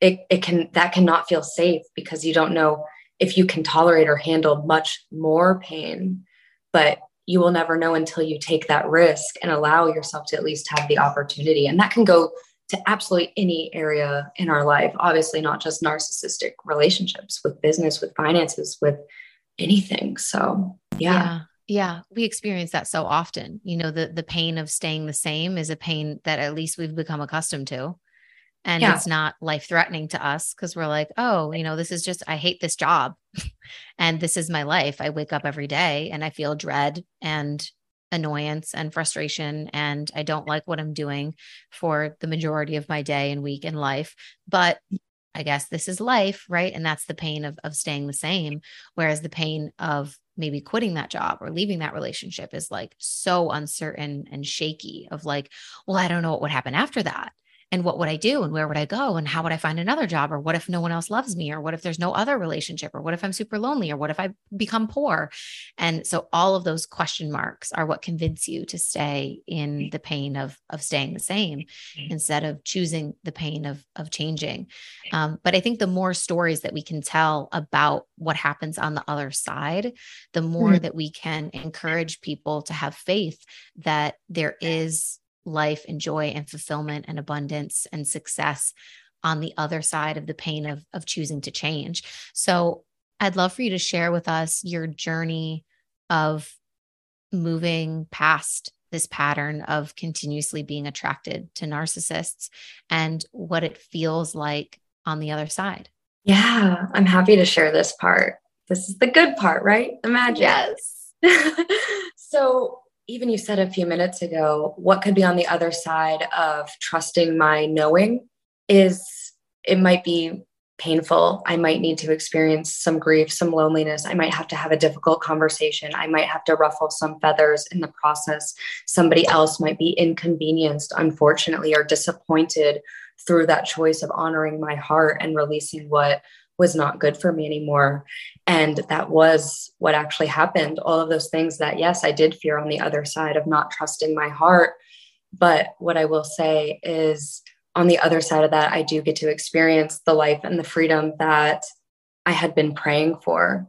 it, it can that cannot feel safe because you don't know if you can tolerate or handle much more pain. But you will never know until you take that risk and allow yourself to at least have the opportunity. And that can go to absolutely any area in our life, obviously, not just narcissistic relationships, with business, with finances, with anything. So, yeah. yeah. Yeah, we experience that so often. You know, the the pain of staying the same is a pain that at least we've become accustomed to and yeah. it's not life threatening to us because we're like, oh, you know, this is just, I hate this job and this is my life. I wake up every day and I feel dread and annoyance and frustration. And I don't like what I'm doing for the majority of my day and week and life. But I guess this is life, right? And that's the pain of, of staying the same. Whereas the pain of maybe quitting that job or leaving that relationship is like so uncertain and shaky of like, well, I don't know what would happen after that and what would I do and where would I go and how would I find another job or what if no one else loves me or what if there's no other relationship or what if I'm super lonely or what if I become poor? And so all of those question marks are what convince you to stay in the pain of of staying the same mm. instead of choosing the pain of of changing. Um, but I think the more stories that we can tell about what happens on the other side the more mm-hmm. that we can encourage people to have faith that there is life and joy and fulfillment and abundance and success on the other side of the pain of, of choosing to change. So I'd love for you to share with us your journey of moving past this pattern of continuously being attracted to narcissists and what it feels like on the other side. Yeah, I'm happy to share this part. This is the good part, right? The magic. Yes. so, even you said a few minutes ago, what could be on the other side of trusting my knowing is it might be painful. I might need to experience some grief, some loneliness. I might have to have a difficult conversation. I might have to ruffle some feathers in the process. Somebody else might be inconvenienced, unfortunately, or disappointed through that choice of honoring my heart and releasing what was not good for me anymore. And that was what actually happened. All of those things that, yes, I did fear on the other side of not trusting my heart. But what I will say is, on the other side of that, I do get to experience the life and the freedom that I had been praying for.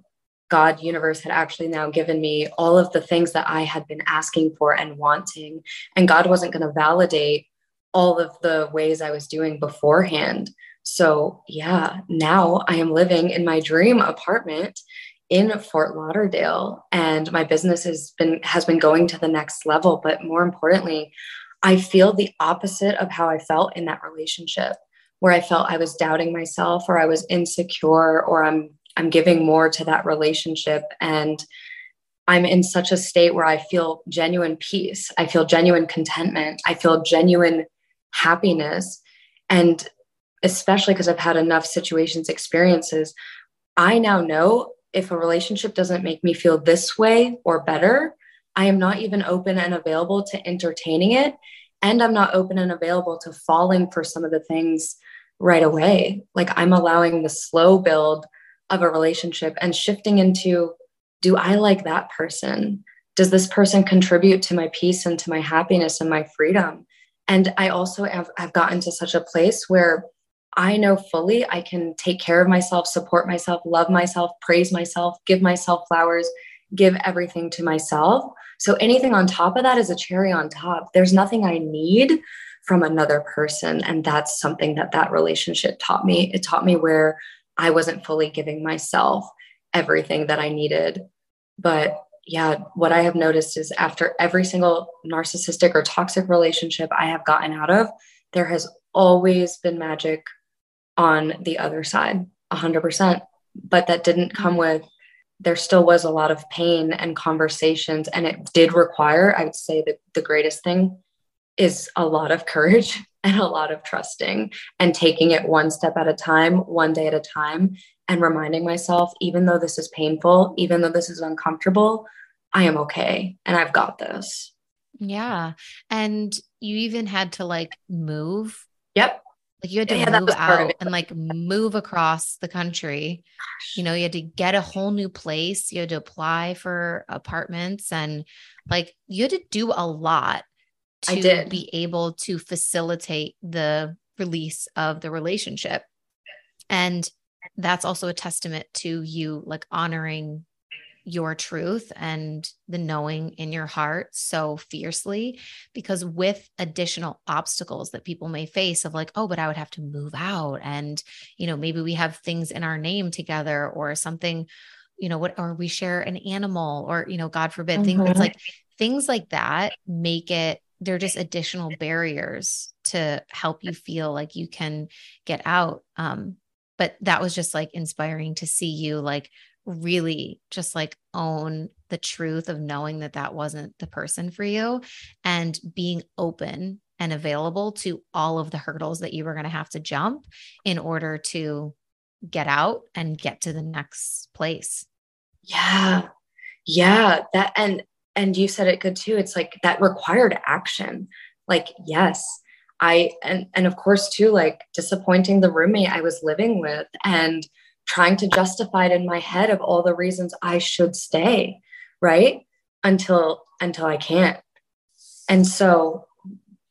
God, universe had actually now given me all of the things that I had been asking for and wanting. And God wasn't going to validate all of the ways I was doing beforehand. So, yeah, now I am living in my dream apartment in Fort Lauderdale and my business has been has been going to the next level, but more importantly, I feel the opposite of how I felt in that relationship where I felt I was doubting myself or I was insecure or I'm I'm giving more to that relationship and I'm in such a state where I feel genuine peace. I feel genuine contentment. I feel genuine happiness. And especially because I've had enough situations, experiences, I now know if a relationship doesn't make me feel this way or better, I am not even open and available to entertaining it. And I'm not open and available to falling for some of the things right away. Like I'm allowing the slow build of a relationship and shifting into do I like that person? Does this person contribute to my peace and to my happiness and my freedom? And I also have, have gotten to such a place where I know fully I can take care of myself, support myself, love myself, praise myself, give myself flowers, give everything to myself. So anything on top of that is a cherry on top. There's nothing I need from another person. And that's something that that relationship taught me. It taught me where I wasn't fully giving myself everything that I needed. But yeah, what I have noticed is after every single narcissistic or toxic relationship I have gotten out of, there has always been magic on the other side 100% but that didn't come mm-hmm. with there still was a lot of pain and conversations and it did require i would say that the greatest thing is a lot of courage and a lot of trusting and taking it one step at a time, one day at a time, and reminding myself, even though this is painful, even though this is uncomfortable, I am okay and I've got this. Yeah. And you even had to like move. Yep. Like you had to yeah, move out and like move across the country. You know, you had to get a whole new place. You had to apply for apartments and like you had to do a lot to be able to facilitate the release of the relationship. And that's also a testament to you like honoring your truth and the knowing in your heart so fiercely because with additional obstacles that people may face of like oh but i would have to move out and you know maybe we have things in our name together or something you know what or we share an animal or you know god forbid mm-hmm. things like things like that make it they're just additional barriers to help you feel like you can get out um but that was just like inspiring to see you like really just like own the truth of knowing that that wasn't the person for you and being open and available to all of the hurdles that you were going to have to jump in order to get out and get to the next place. Yeah. Yeah, that and and you said it good too. It's like that required action. Like yes, I and and of course too like disappointing the roommate I was living with and trying to justify it in my head of all the reasons I should stay, right? Until until I can't. And so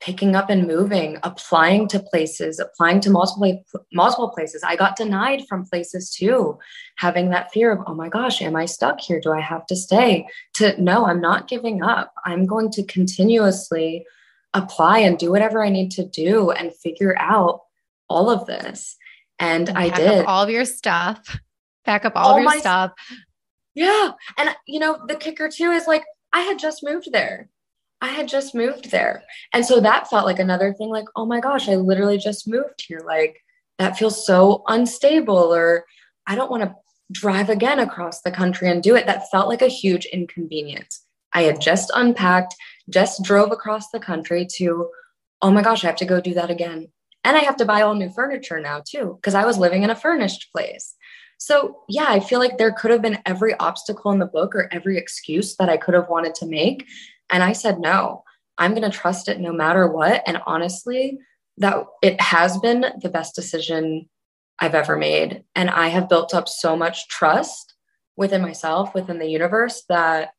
picking up and moving, applying to places, applying to multiple multiple places. I got denied from places too, having that fear of, oh my gosh, am I stuck here? Do I have to stay? To no, I'm not giving up. I'm going to continuously apply and do whatever I need to do and figure out all of this. And, and I did all of your stuff, pack up all, all of your stuff. Yeah. And you know, the kicker too is like I had just moved there. I had just moved there. And so that felt like another thing like, oh my gosh, I literally just moved here. Like that feels so unstable, or I don't want to drive again across the country and do it. That felt like a huge inconvenience. I had just unpacked, just drove across the country to, oh my gosh, I have to go do that again. And I have to buy all new furniture now too, because I was living in a furnished place. So, yeah, I feel like there could have been every obstacle in the book or every excuse that I could have wanted to make. And I said, no, I'm going to trust it no matter what. And honestly, that it has been the best decision I've ever made. And I have built up so much trust within myself, within the universe, that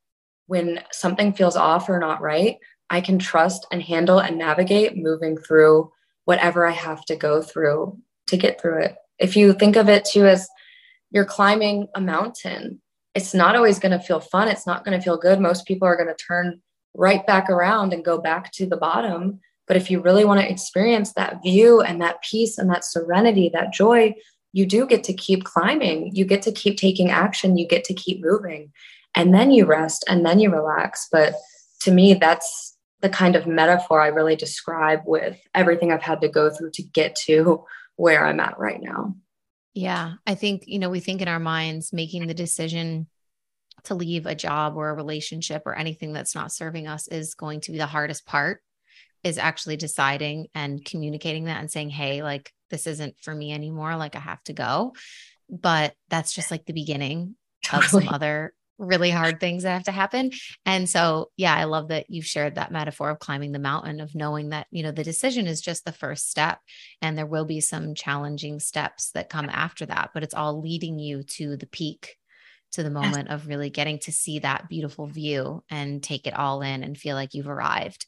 when something feels off or not right, I can trust and handle and navigate moving through whatever I have to go through to get through it. If you think of it too as you're climbing a mountain, it's not always going to feel fun. It's not going to feel good. Most people are going to turn right back around and go back to the bottom. But if you really want to experience that view and that peace and that serenity, that joy, you do get to keep climbing. You get to keep taking action. You get to keep moving. And then you rest and then you relax. But to me, that's the kind of metaphor I really describe with everything I've had to go through to get to where I'm at right now. Yeah. I think, you know, we think in our minds making the decision to leave a job or a relationship or anything that's not serving us is going to be the hardest part is actually deciding and communicating that and saying, Hey, like this isn't for me anymore. Like I have to go. But that's just like the beginning totally. of some other really hard things that have to happen. And so, yeah, I love that you've shared that metaphor of climbing the mountain, of knowing that, you know, the decision is just the first step and there will be some challenging steps that come after that, but it's all leading you to the peak, to the moment yes. of really getting to see that beautiful view and take it all in and feel like you've arrived.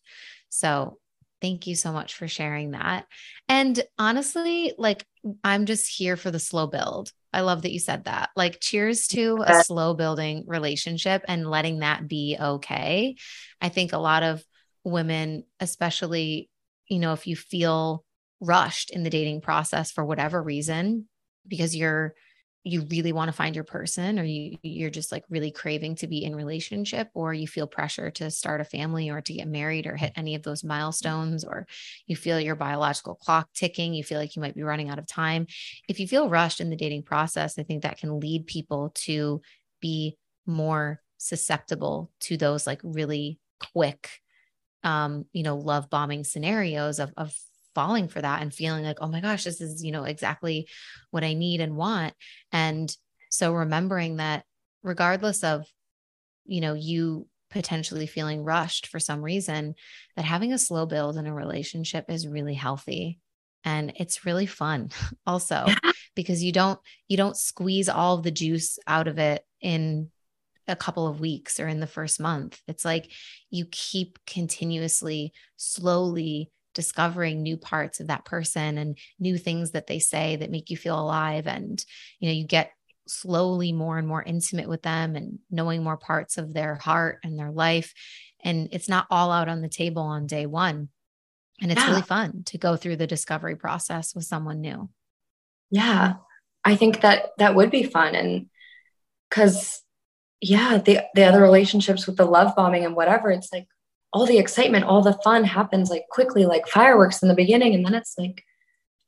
So, Thank you so much for sharing that. And honestly, like I'm just here for the slow build. I love that you said that. Like, cheers to a slow building relationship and letting that be okay. I think a lot of women, especially, you know, if you feel rushed in the dating process for whatever reason, because you're you really want to find your person or you you're just like really craving to be in relationship or you feel pressure to start a family or to get married or hit any of those milestones or you feel your biological clock ticking you feel like you might be running out of time. If you feel rushed in the dating process i think that can lead people to be more susceptible to those like really quick um, you know, love bombing scenarios of, of falling for that and feeling like, oh my gosh, this is, you know, exactly what I need and want. And so remembering that regardless of, you know, you potentially feeling rushed for some reason, that having a slow build in a relationship is really healthy. And it's really fun also because you don't you don't squeeze all of the juice out of it in a couple of weeks or in the first month. It's like you keep continuously, slowly discovering new parts of that person and new things that they say that make you feel alive. And, you know, you get slowly more and more intimate with them and knowing more parts of their heart and their life. And it's not all out on the table on day one. And it's yeah. really fun to go through the discovery process with someone new. Yeah. I think that that would be fun. And because yeah, the the other relationships with the love bombing and whatever, it's like all the excitement, all the fun happens like quickly, like fireworks in the beginning, and then it's like,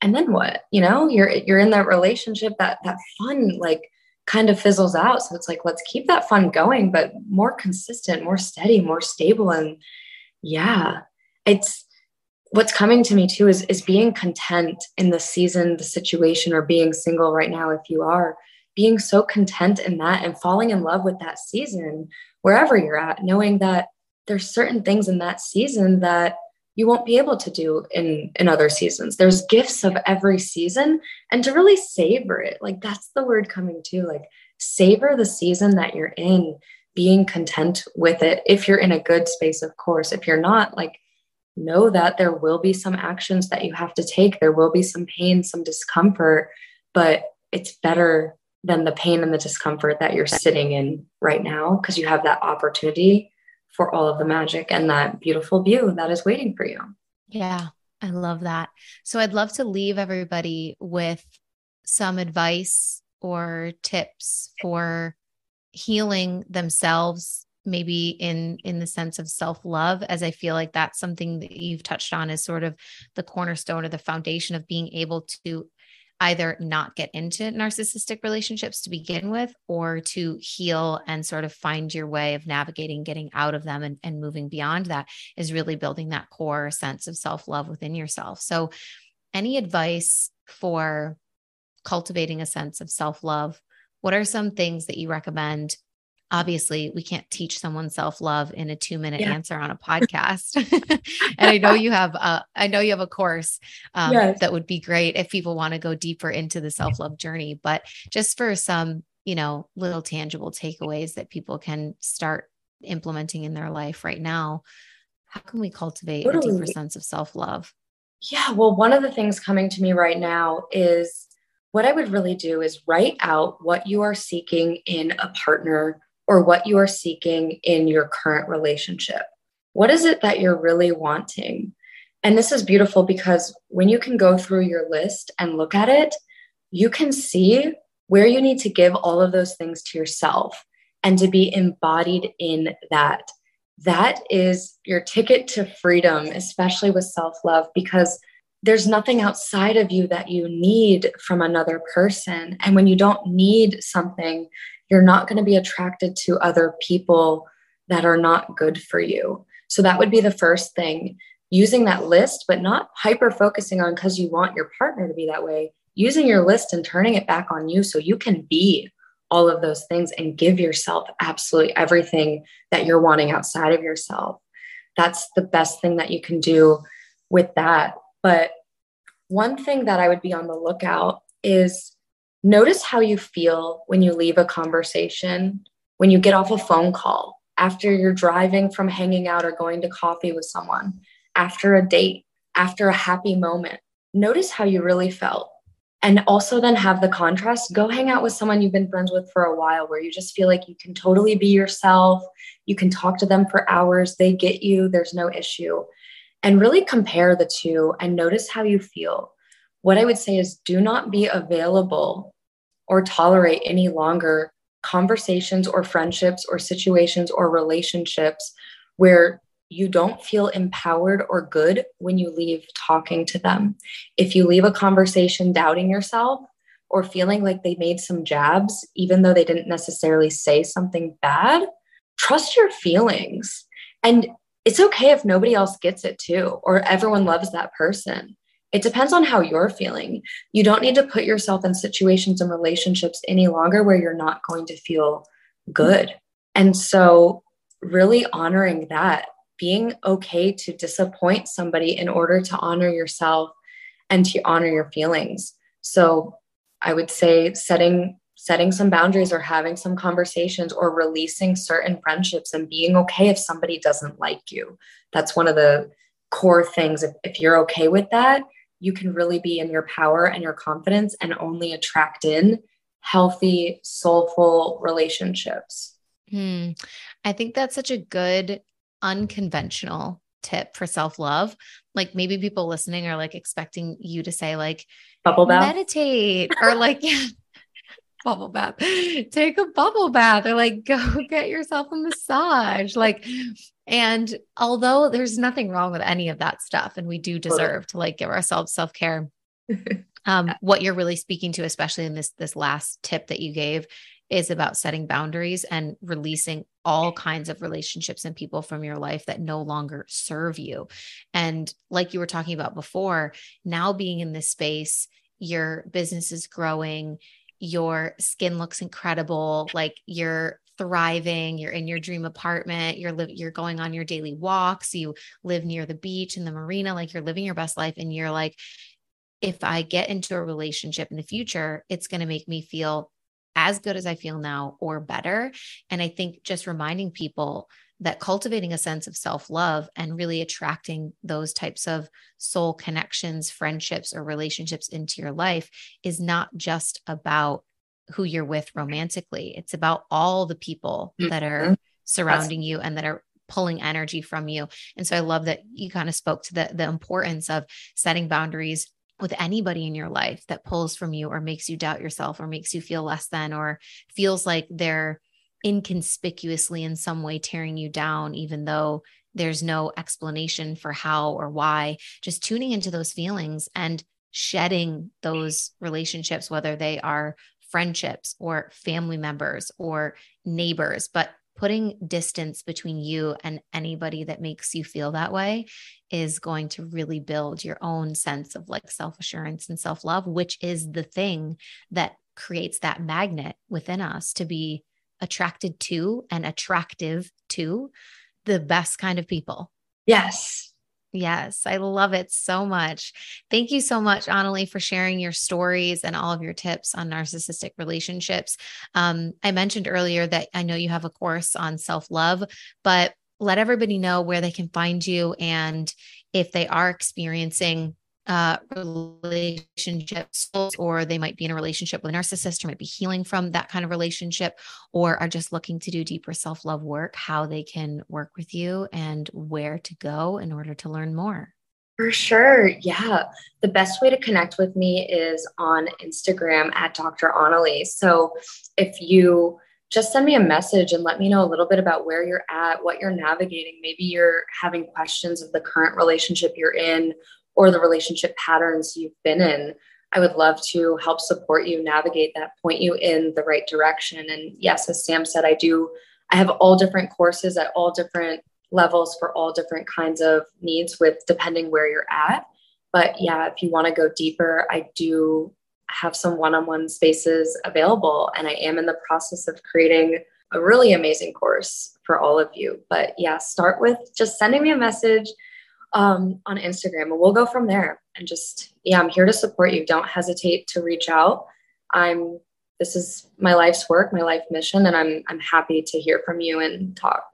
and then what? You know, you're you're in that relationship, that that fun like kind of fizzles out. So it's like, let's keep that fun going, but more consistent, more steady, more stable. And yeah, it's what's coming to me too is is being content in the season, the situation, or being single right now, if you are being so content in that and falling in love with that season wherever you're at knowing that there's certain things in that season that you won't be able to do in in other seasons. There's gifts of every season and to really savor it. Like that's the word coming to like savor the season that you're in being content with it. If you're in a good space of course. If you're not like know that there will be some actions that you have to take. There will be some pain some discomfort but it's better than the pain and the discomfort that you're sitting in right now because you have that opportunity for all of the magic and that beautiful view that is waiting for you. Yeah, I love that. So I'd love to leave everybody with some advice or tips for healing themselves maybe in in the sense of self-love as i feel like that's something that you've touched on as sort of the cornerstone or the foundation of being able to either not get into narcissistic relationships to begin with or to heal and sort of find your way of navigating getting out of them and, and moving beyond that is really building that core sense of self-love within yourself. So any advice for cultivating a sense of self-love? What are some things that you recommend obviously we can't teach someone self-love in a two minute yeah. answer on a podcast and i know you have a i know you have a course um, yes. that would be great if people want to go deeper into the self-love journey but just for some you know little tangible takeaways that people can start implementing in their life right now how can we cultivate totally. a deeper sense of self-love yeah well one of the things coming to me right now is what I would really do is write out what you are seeking in a partner or what you are seeking in your current relationship. What is it that you're really wanting? And this is beautiful because when you can go through your list and look at it, you can see where you need to give all of those things to yourself and to be embodied in that. That is your ticket to freedom, especially with self love, because there's nothing outside of you that you need from another person. And when you don't need something, you're not going to be attracted to other people that are not good for you. So that would be the first thing using that list, but not hyper focusing on because you want your partner to be that way, using your list and turning it back on you so you can be all of those things and give yourself absolutely everything that you're wanting outside of yourself. That's the best thing that you can do with that. But one thing that I would be on the lookout is Notice how you feel when you leave a conversation, when you get off a phone call, after you're driving from hanging out or going to coffee with someone, after a date, after a happy moment. Notice how you really felt. And also then have the contrast. Go hang out with someone you've been friends with for a while where you just feel like you can totally be yourself. You can talk to them for hours. They get you. There's no issue. And really compare the two and notice how you feel. What I would say is do not be available or tolerate any longer conversations or friendships or situations or relationships where you don't feel empowered or good when you leave talking to them. If you leave a conversation doubting yourself or feeling like they made some jabs, even though they didn't necessarily say something bad, trust your feelings. And it's okay if nobody else gets it too, or everyone loves that person. It depends on how you're feeling. You don't need to put yourself in situations and relationships any longer where you're not going to feel good. And so, really honoring that, being okay to disappoint somebody in order to honor yourself and to honor your feelings. So, I would say setting setting some boundaries or having some conversations or releasing certain friendships and being okay if somebody doesn't like you. That's one of the core things. If, if you're okay with that, you can really be in your power and your confidence and only attract in healthy, soulful relationships. Hmm. I think that's such a good, unconventional tip for self love. Like maybe people listening are like expecting you to say, like, bubble bath, meditate, or like, yeah, bubble bath. Take a bubble bath or like go get yourself a massage. Like, and although there's nothing wrong with any of that stuff, and we do deserve to like give ourselves self care. um, what you're really speaking to, especially in this this last tip that you gave, is about setting boundaries and releasing all kinds of relationships and people from your life that no longer serve you. And like you were talking about before, now being in this space, your business is growing, your skin looks incredible, like you're thriving, you're in your dream apartment, you're li- you're going on your daily walks, you live near the beach and the marina, like you're living your best life and you're like if I get into a relationship in the future, it's going to make me feel as good as I feel now or better. And I think just reminding people that cultivating a sense of self love and really attracting those types of soul connections, friendships, or relationships into your life is not just about who you're with romantically. It's about all the people mm-hmm. that are surrounding That's- you and that are pulling energy from you. And so I love that you kind of spoke to the, the importance of setting boundaries with anybody in your life that pulls from you or makes you doubt yourself or makes you feel less than or feels like they're inconspicuously in some way tearing you down, even though there's no explanation for how or why, just tuning into those feelings and shedding those relationships, whether they are friendships or family members or neighbors, but putting distance between you and anybody that makes you feel that way is going to really build your own sense of like self assurance and self love, which is the thing that creates that magnet within us to be attracted to and attractive to the best kind of people. Yes. Yes, I love it so much. Thank you so much, Annalie, for sharing your stories and all of your tips on narcissistic relationships. Um, I mentioned earlier that I know you have a course on self love, but let everybody know where they can find you and if they are experiencing uh, relationships, or they might be in a relationship with a narcissist, or might be healing from that kind of relationship, or are just looking to do deeper self love work, how they can work with you and where to go in order to learn more. For sure. Yeah. The best way to connect with me is on Instagram at Dr. Annalie. So if you just send me a message and let me know a little bit about where you're at, what you're navigating. Maybe you're having questions of the current relationship you're in or the relationship patterns you've been in. I would love to help support you navigate that, point you in the right direction. And yes, as Sam said, I do, I have all different courses at all different levels for all different kinds of needs with depending where you're at. But yeah, if you want to go deeper, I do have some one on one spaces available. And I am in the process of creating a really amazing course for all of you. But yeah, start with just sending me a message um, on Instagram and we'll go from there. And just, yeah, I'm here to support you. Don't hesitate to reach out. I'm, this is my life's work, my life mission, and I'm, I'm happy to hear from you and talk.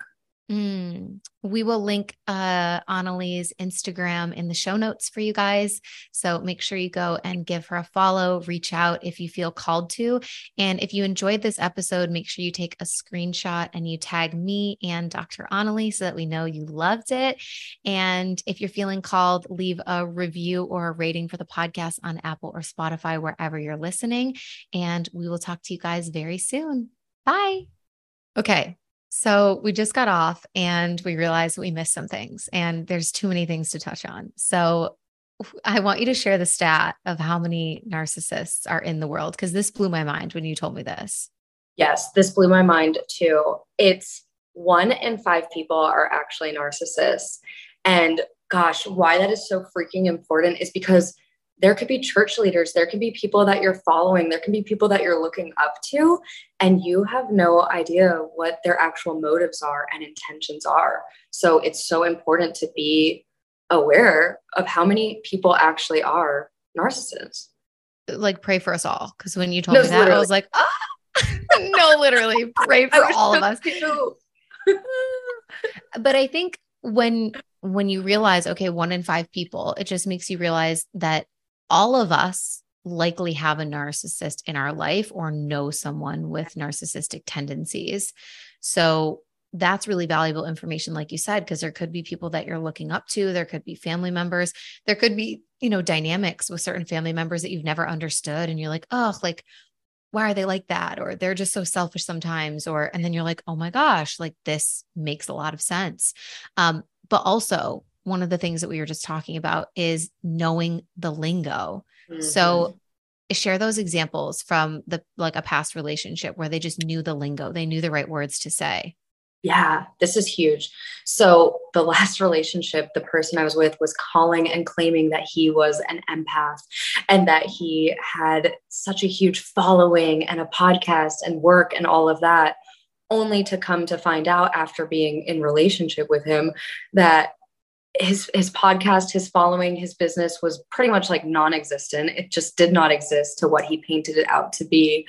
Mm. We will link uh, Annalie's Instagram in the show notes for you guys. So make sure you go and give her a follow, reach out if you feel called to. And if you enjoyed this episode, make sure you take a screenshot and you tag me and Dr. Annalie so that we know you loved it. And if you're feeling called, leave a review or a rating for the podcast on Apple or Spotify, wherever you're listening. And we will talk to you guys very soon. Bye. Okay. So we just got off and we realized we missed some things, and there's too many things to touch on. So I want you to share the stat of how many narcissists are in the world because this blew my mind when you told me this. Yes, this blew my mind too. It's one in five people are actually narcissists. And gosh, why that is so freaking important is because there could be church leaders, there could be people that you're following, there can be people that you're looking up to, and you have no idea what their actual motives are and intentions are. So it's so important to be aware of how many people actually are narcissists. Like, pray for us all. Because when you told no, me that, literally. I was like, ah, no, literally, pray for all of us. but I think when when you realize okay one in five people it just makes you realize that all of us likely have a narcissist in our life or know someone with narcissistic tendencies. So that's really valuable information like you said because there could be people that you're looking up to there could be family members there could be you know dynamics with certain family members that you've never understood and you're like oh like why are they like that or they're just so selfish sometimes or and then you're like oh my gosh like this makes a lot of sense um but also one of the things that we were just talking about is knowing the lingo. Mm-hmm. So share those examples from the like a past relationship where they just knew the lingo, they knew the right words to say. Yeah, this is huge. So, the last relationship, the person I was with was calling and claiming that he was an empath and that he had such a huge following and a podcast and work and all of that, only to come to find out after being in relationship with him that his his podcast his following his business was pretty much like non-existent. It just did not exist to what he painted it out to be.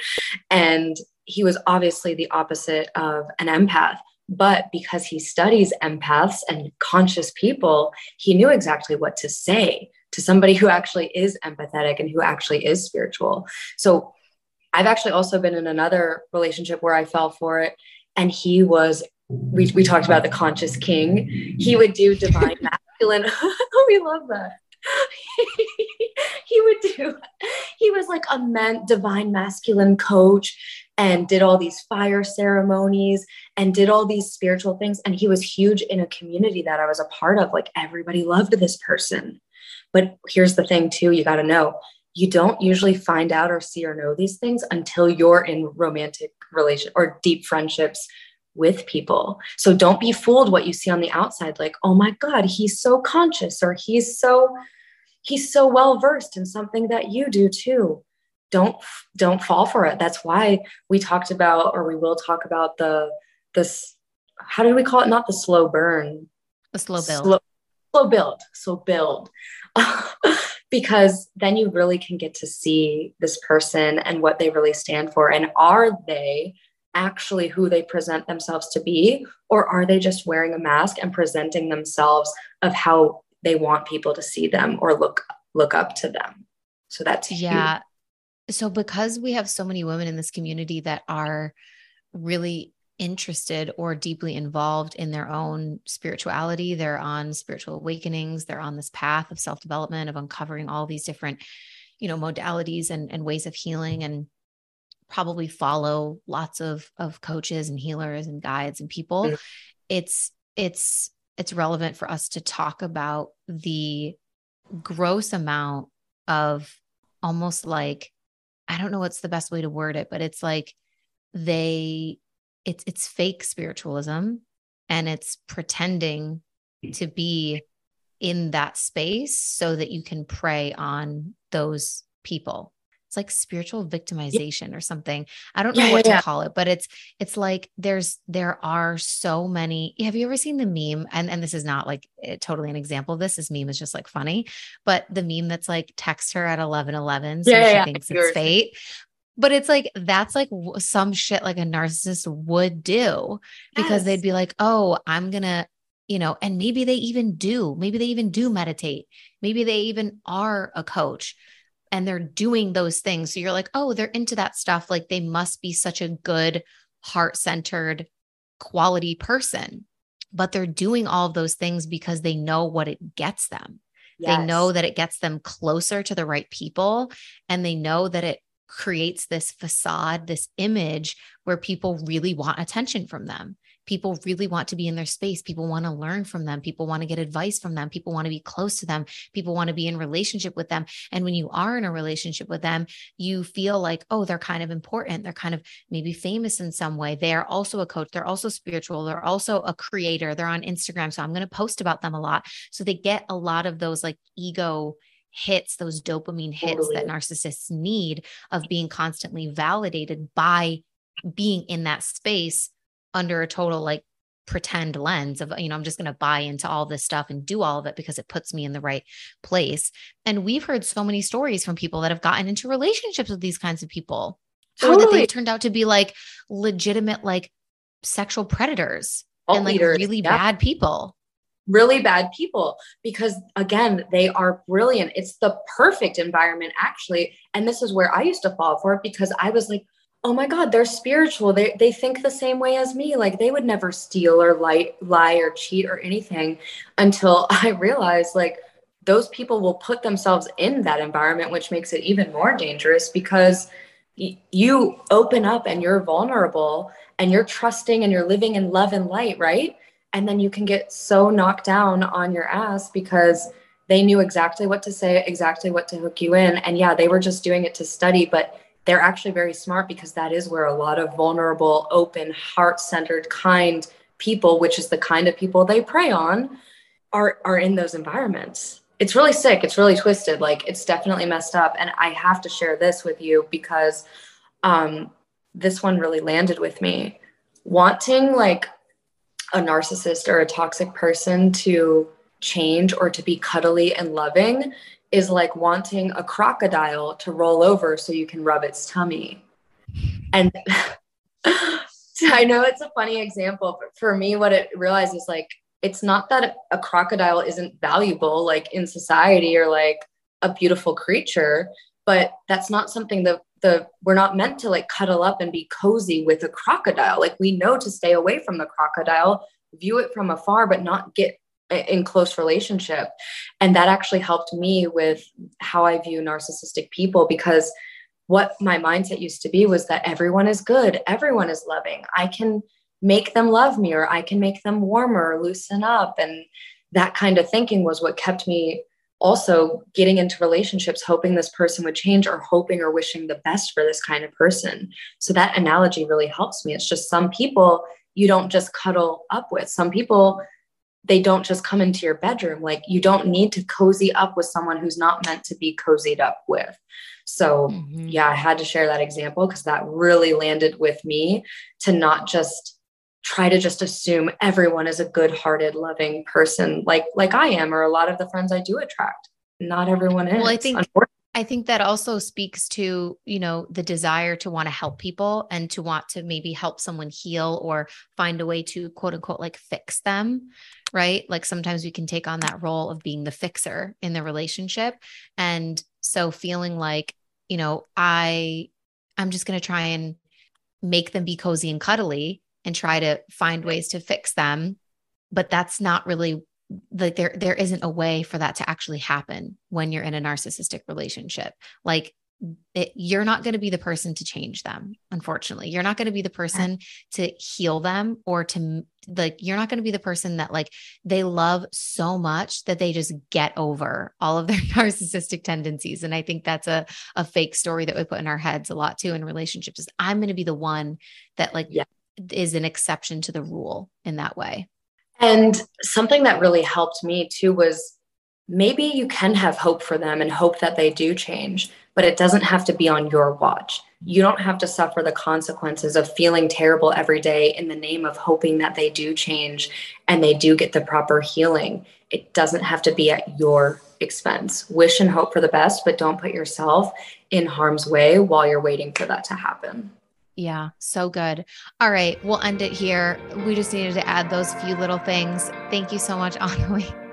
And he was obviously the opposite of an empath. But because he studies empaths and conscious people he knew exactly what to say to somebody who actually is empathetic and who actually is spiritual. So i've actually also been in another relationship where i fell for it and he was we, we talked about the conscious king. He would do divine masculine. we love that. he would do, he was like a man, divine masculine coach and did all these fire ceremonies and did all these spiritual things. And he was huge in a community that I was a part of. Like everybody loved this person. But here's the thing, too, you got to know you don't usually find out or see or know these things until you're in romantic relation or deep friendships with people. So don't be fooled what you see on the outside like, "Oh my god, he's so conscious or he's so he's so well versed in something that you do too." Don't don't fall for it. That's why we talked about or we will talk about the this how do we call it not the slow burn, the slow build. Slow, slow build, slow build. because then you really can get to see this person and what they really stand for and are they actually who they present themselves to be or are they just wearing a mask and presenting themselves of how they want people to see them or look look up to them so that's yeah huge. so because we have so many women in this community that are really interested or deeply involved in their own spirituality they're on spiritual awakenings they're on this path of self-development of uncovering all these different you know modalities and, and ways of healing and probably follow lots of of coaches and healers and guides and people mm-hmm. it's it's it's relevant for us to talk about the gross amount of almost like i don't know what's the best way to word it but it's like they it's it's fake spiritualism and it's pretending to be in that space so that you can prey on those people it's like spiritual victimization yeah. or something. I don't know yeah, what yeah, to call it, but it's it's like there's there are so many. Have you ever seen the meme? And and this is not like eh, totally an example of this. This meme is just like funny, but the meme that's like text her at 11 11 so she thinks it's fate but it's like that's like some shit like a narcissist would do because yes. they'd be like oh i'm gonna you know and maybe they even do maybe they even do meditate maybe they even are a coach and they're doing those things. So you're like, oh, they're into that stuff. Like they must be such a good, heart centered, quality person. But they're doing all of those things because they know what it gets them. Yes. They know that it gets them closer to the right people. And they know that it creates this facade, this image where people really want attention from them people really want to be in their space. People want to learn from them. People want to get advice from them. People want to be close to them. People want to be in relationship with them. And when you are in a relationship with them, you feel like, oh, they're kind of important. They're kind of maybe famous in some way. They are also a coach. They're also spiritual. They're also a creator. They're on Instagram. So I'm going to post about them a lot. So they get a lot of those like ego hits, those dopamine hits totally. that narcissists need of being constantly validated by being in that space under a total like pretend lens of you know i'm just going to buy into all this stuff and do all of it because it puts me in the right place and we've heard so many stories from people that have gotten into relationships with these kinds of people totally. or that they've turned out to be like legitimate like sexual predators All and like leaders. really yeah. bad people really bad people because again they are brilliant it's the perfect environment actually and this is where i used to fall for it because i was like oh my god they're spiritual. They they think the same way as me. Like they would never steal or lie lie or cheat or anything until i realized like those people will put themselves in that environment which makes it even more dangerous because y- you open up and you're vulnerable and you're trusting and you're living in love and light right? And then you can get so knocked down on your ass because they knew exactly what to say exactly what to hook you in. And yeah they were just doing it to study but they're actually very smart because that is where a lot of vulnerable, open, heart centered, kind people, which is the kind of people they prey on, are, are in those environments. It's really sick. It's really twisted. Like it's definitely messed up. And I have to share this with you because um, this one really landed with me. Wanting like a narcissist or a toxic person to change or to be cuddly and loving is like wanting a crocodile to roll over so you can rub its tummy. And I know it's a funny example, but for me, what it realizes is like it's not that a crocodile isn't valuable like in society or like a beautiful creature, but that's not something that the we're not meant to like cuddle up and be cozy with a crocodile. Like we know to stay away from the crocodile, view it from afar, but not get in close relationship. And that actually helped me with how i view narcissistic people because what my mindset used to be was that everyone is good everyone is loving. I can make them love me or i can make them warmer loosen up. And that kind of thinking was what kept me also getting into relationships hoping this person would change or hoping or wishing the best for this kind of person. So that analogy really helps me. It's just some people you don't just cuddle up with. Some people they don't just come into your bedroom. Like you don't need to cozy up with someone who's not meant to be cozied up with. So, mm-hmm. yeah, I had to share that example because that really landed with me to not just try to just assume everyone is a good-hearted, loving person like like I am or a lot of the friends I do attract. Not everyone is. Well, I think I think that also speaks to, you know, the desire to want to help people and to want to maybe help someone heal or find a way to quote unquote like fix them, right? Like sometimes we can take on that role of being the fixer in the relationship. And so feeling like, you know, I I'm just going to try and make them be cozy and cuddly and try to find ways to fix them, but that's not really like there there isn't a way for that to actually happen when you're in a narcissistic relationship. Like it, you're not going to be the person to change them unfortunately. You're not going to be the person to heal them or to like you're not going to be the person that like they love so much that they just get over all of their narcissistic tendencies. And i think that's a, a fake story that we put in our heads a lot too in relationships is i'm going to be the one that like yeah. is an exception to the rule in that way and something that really helped me too was maybe you can have hope for them and hope that they do change, but it doesn't have to be on your watch. You don't have to suffer the consequences of feeling terrible every day in the name of hoping that they do change and they do get the proper healing. It doesn't have to be at your expense. Wish and hope for the best, but don't put yourself in harm's way while you're waiting for that to happen. Yeah, so good. All right, we'll end it here. We just needed to add those few little things. Thank you so much, Annalie.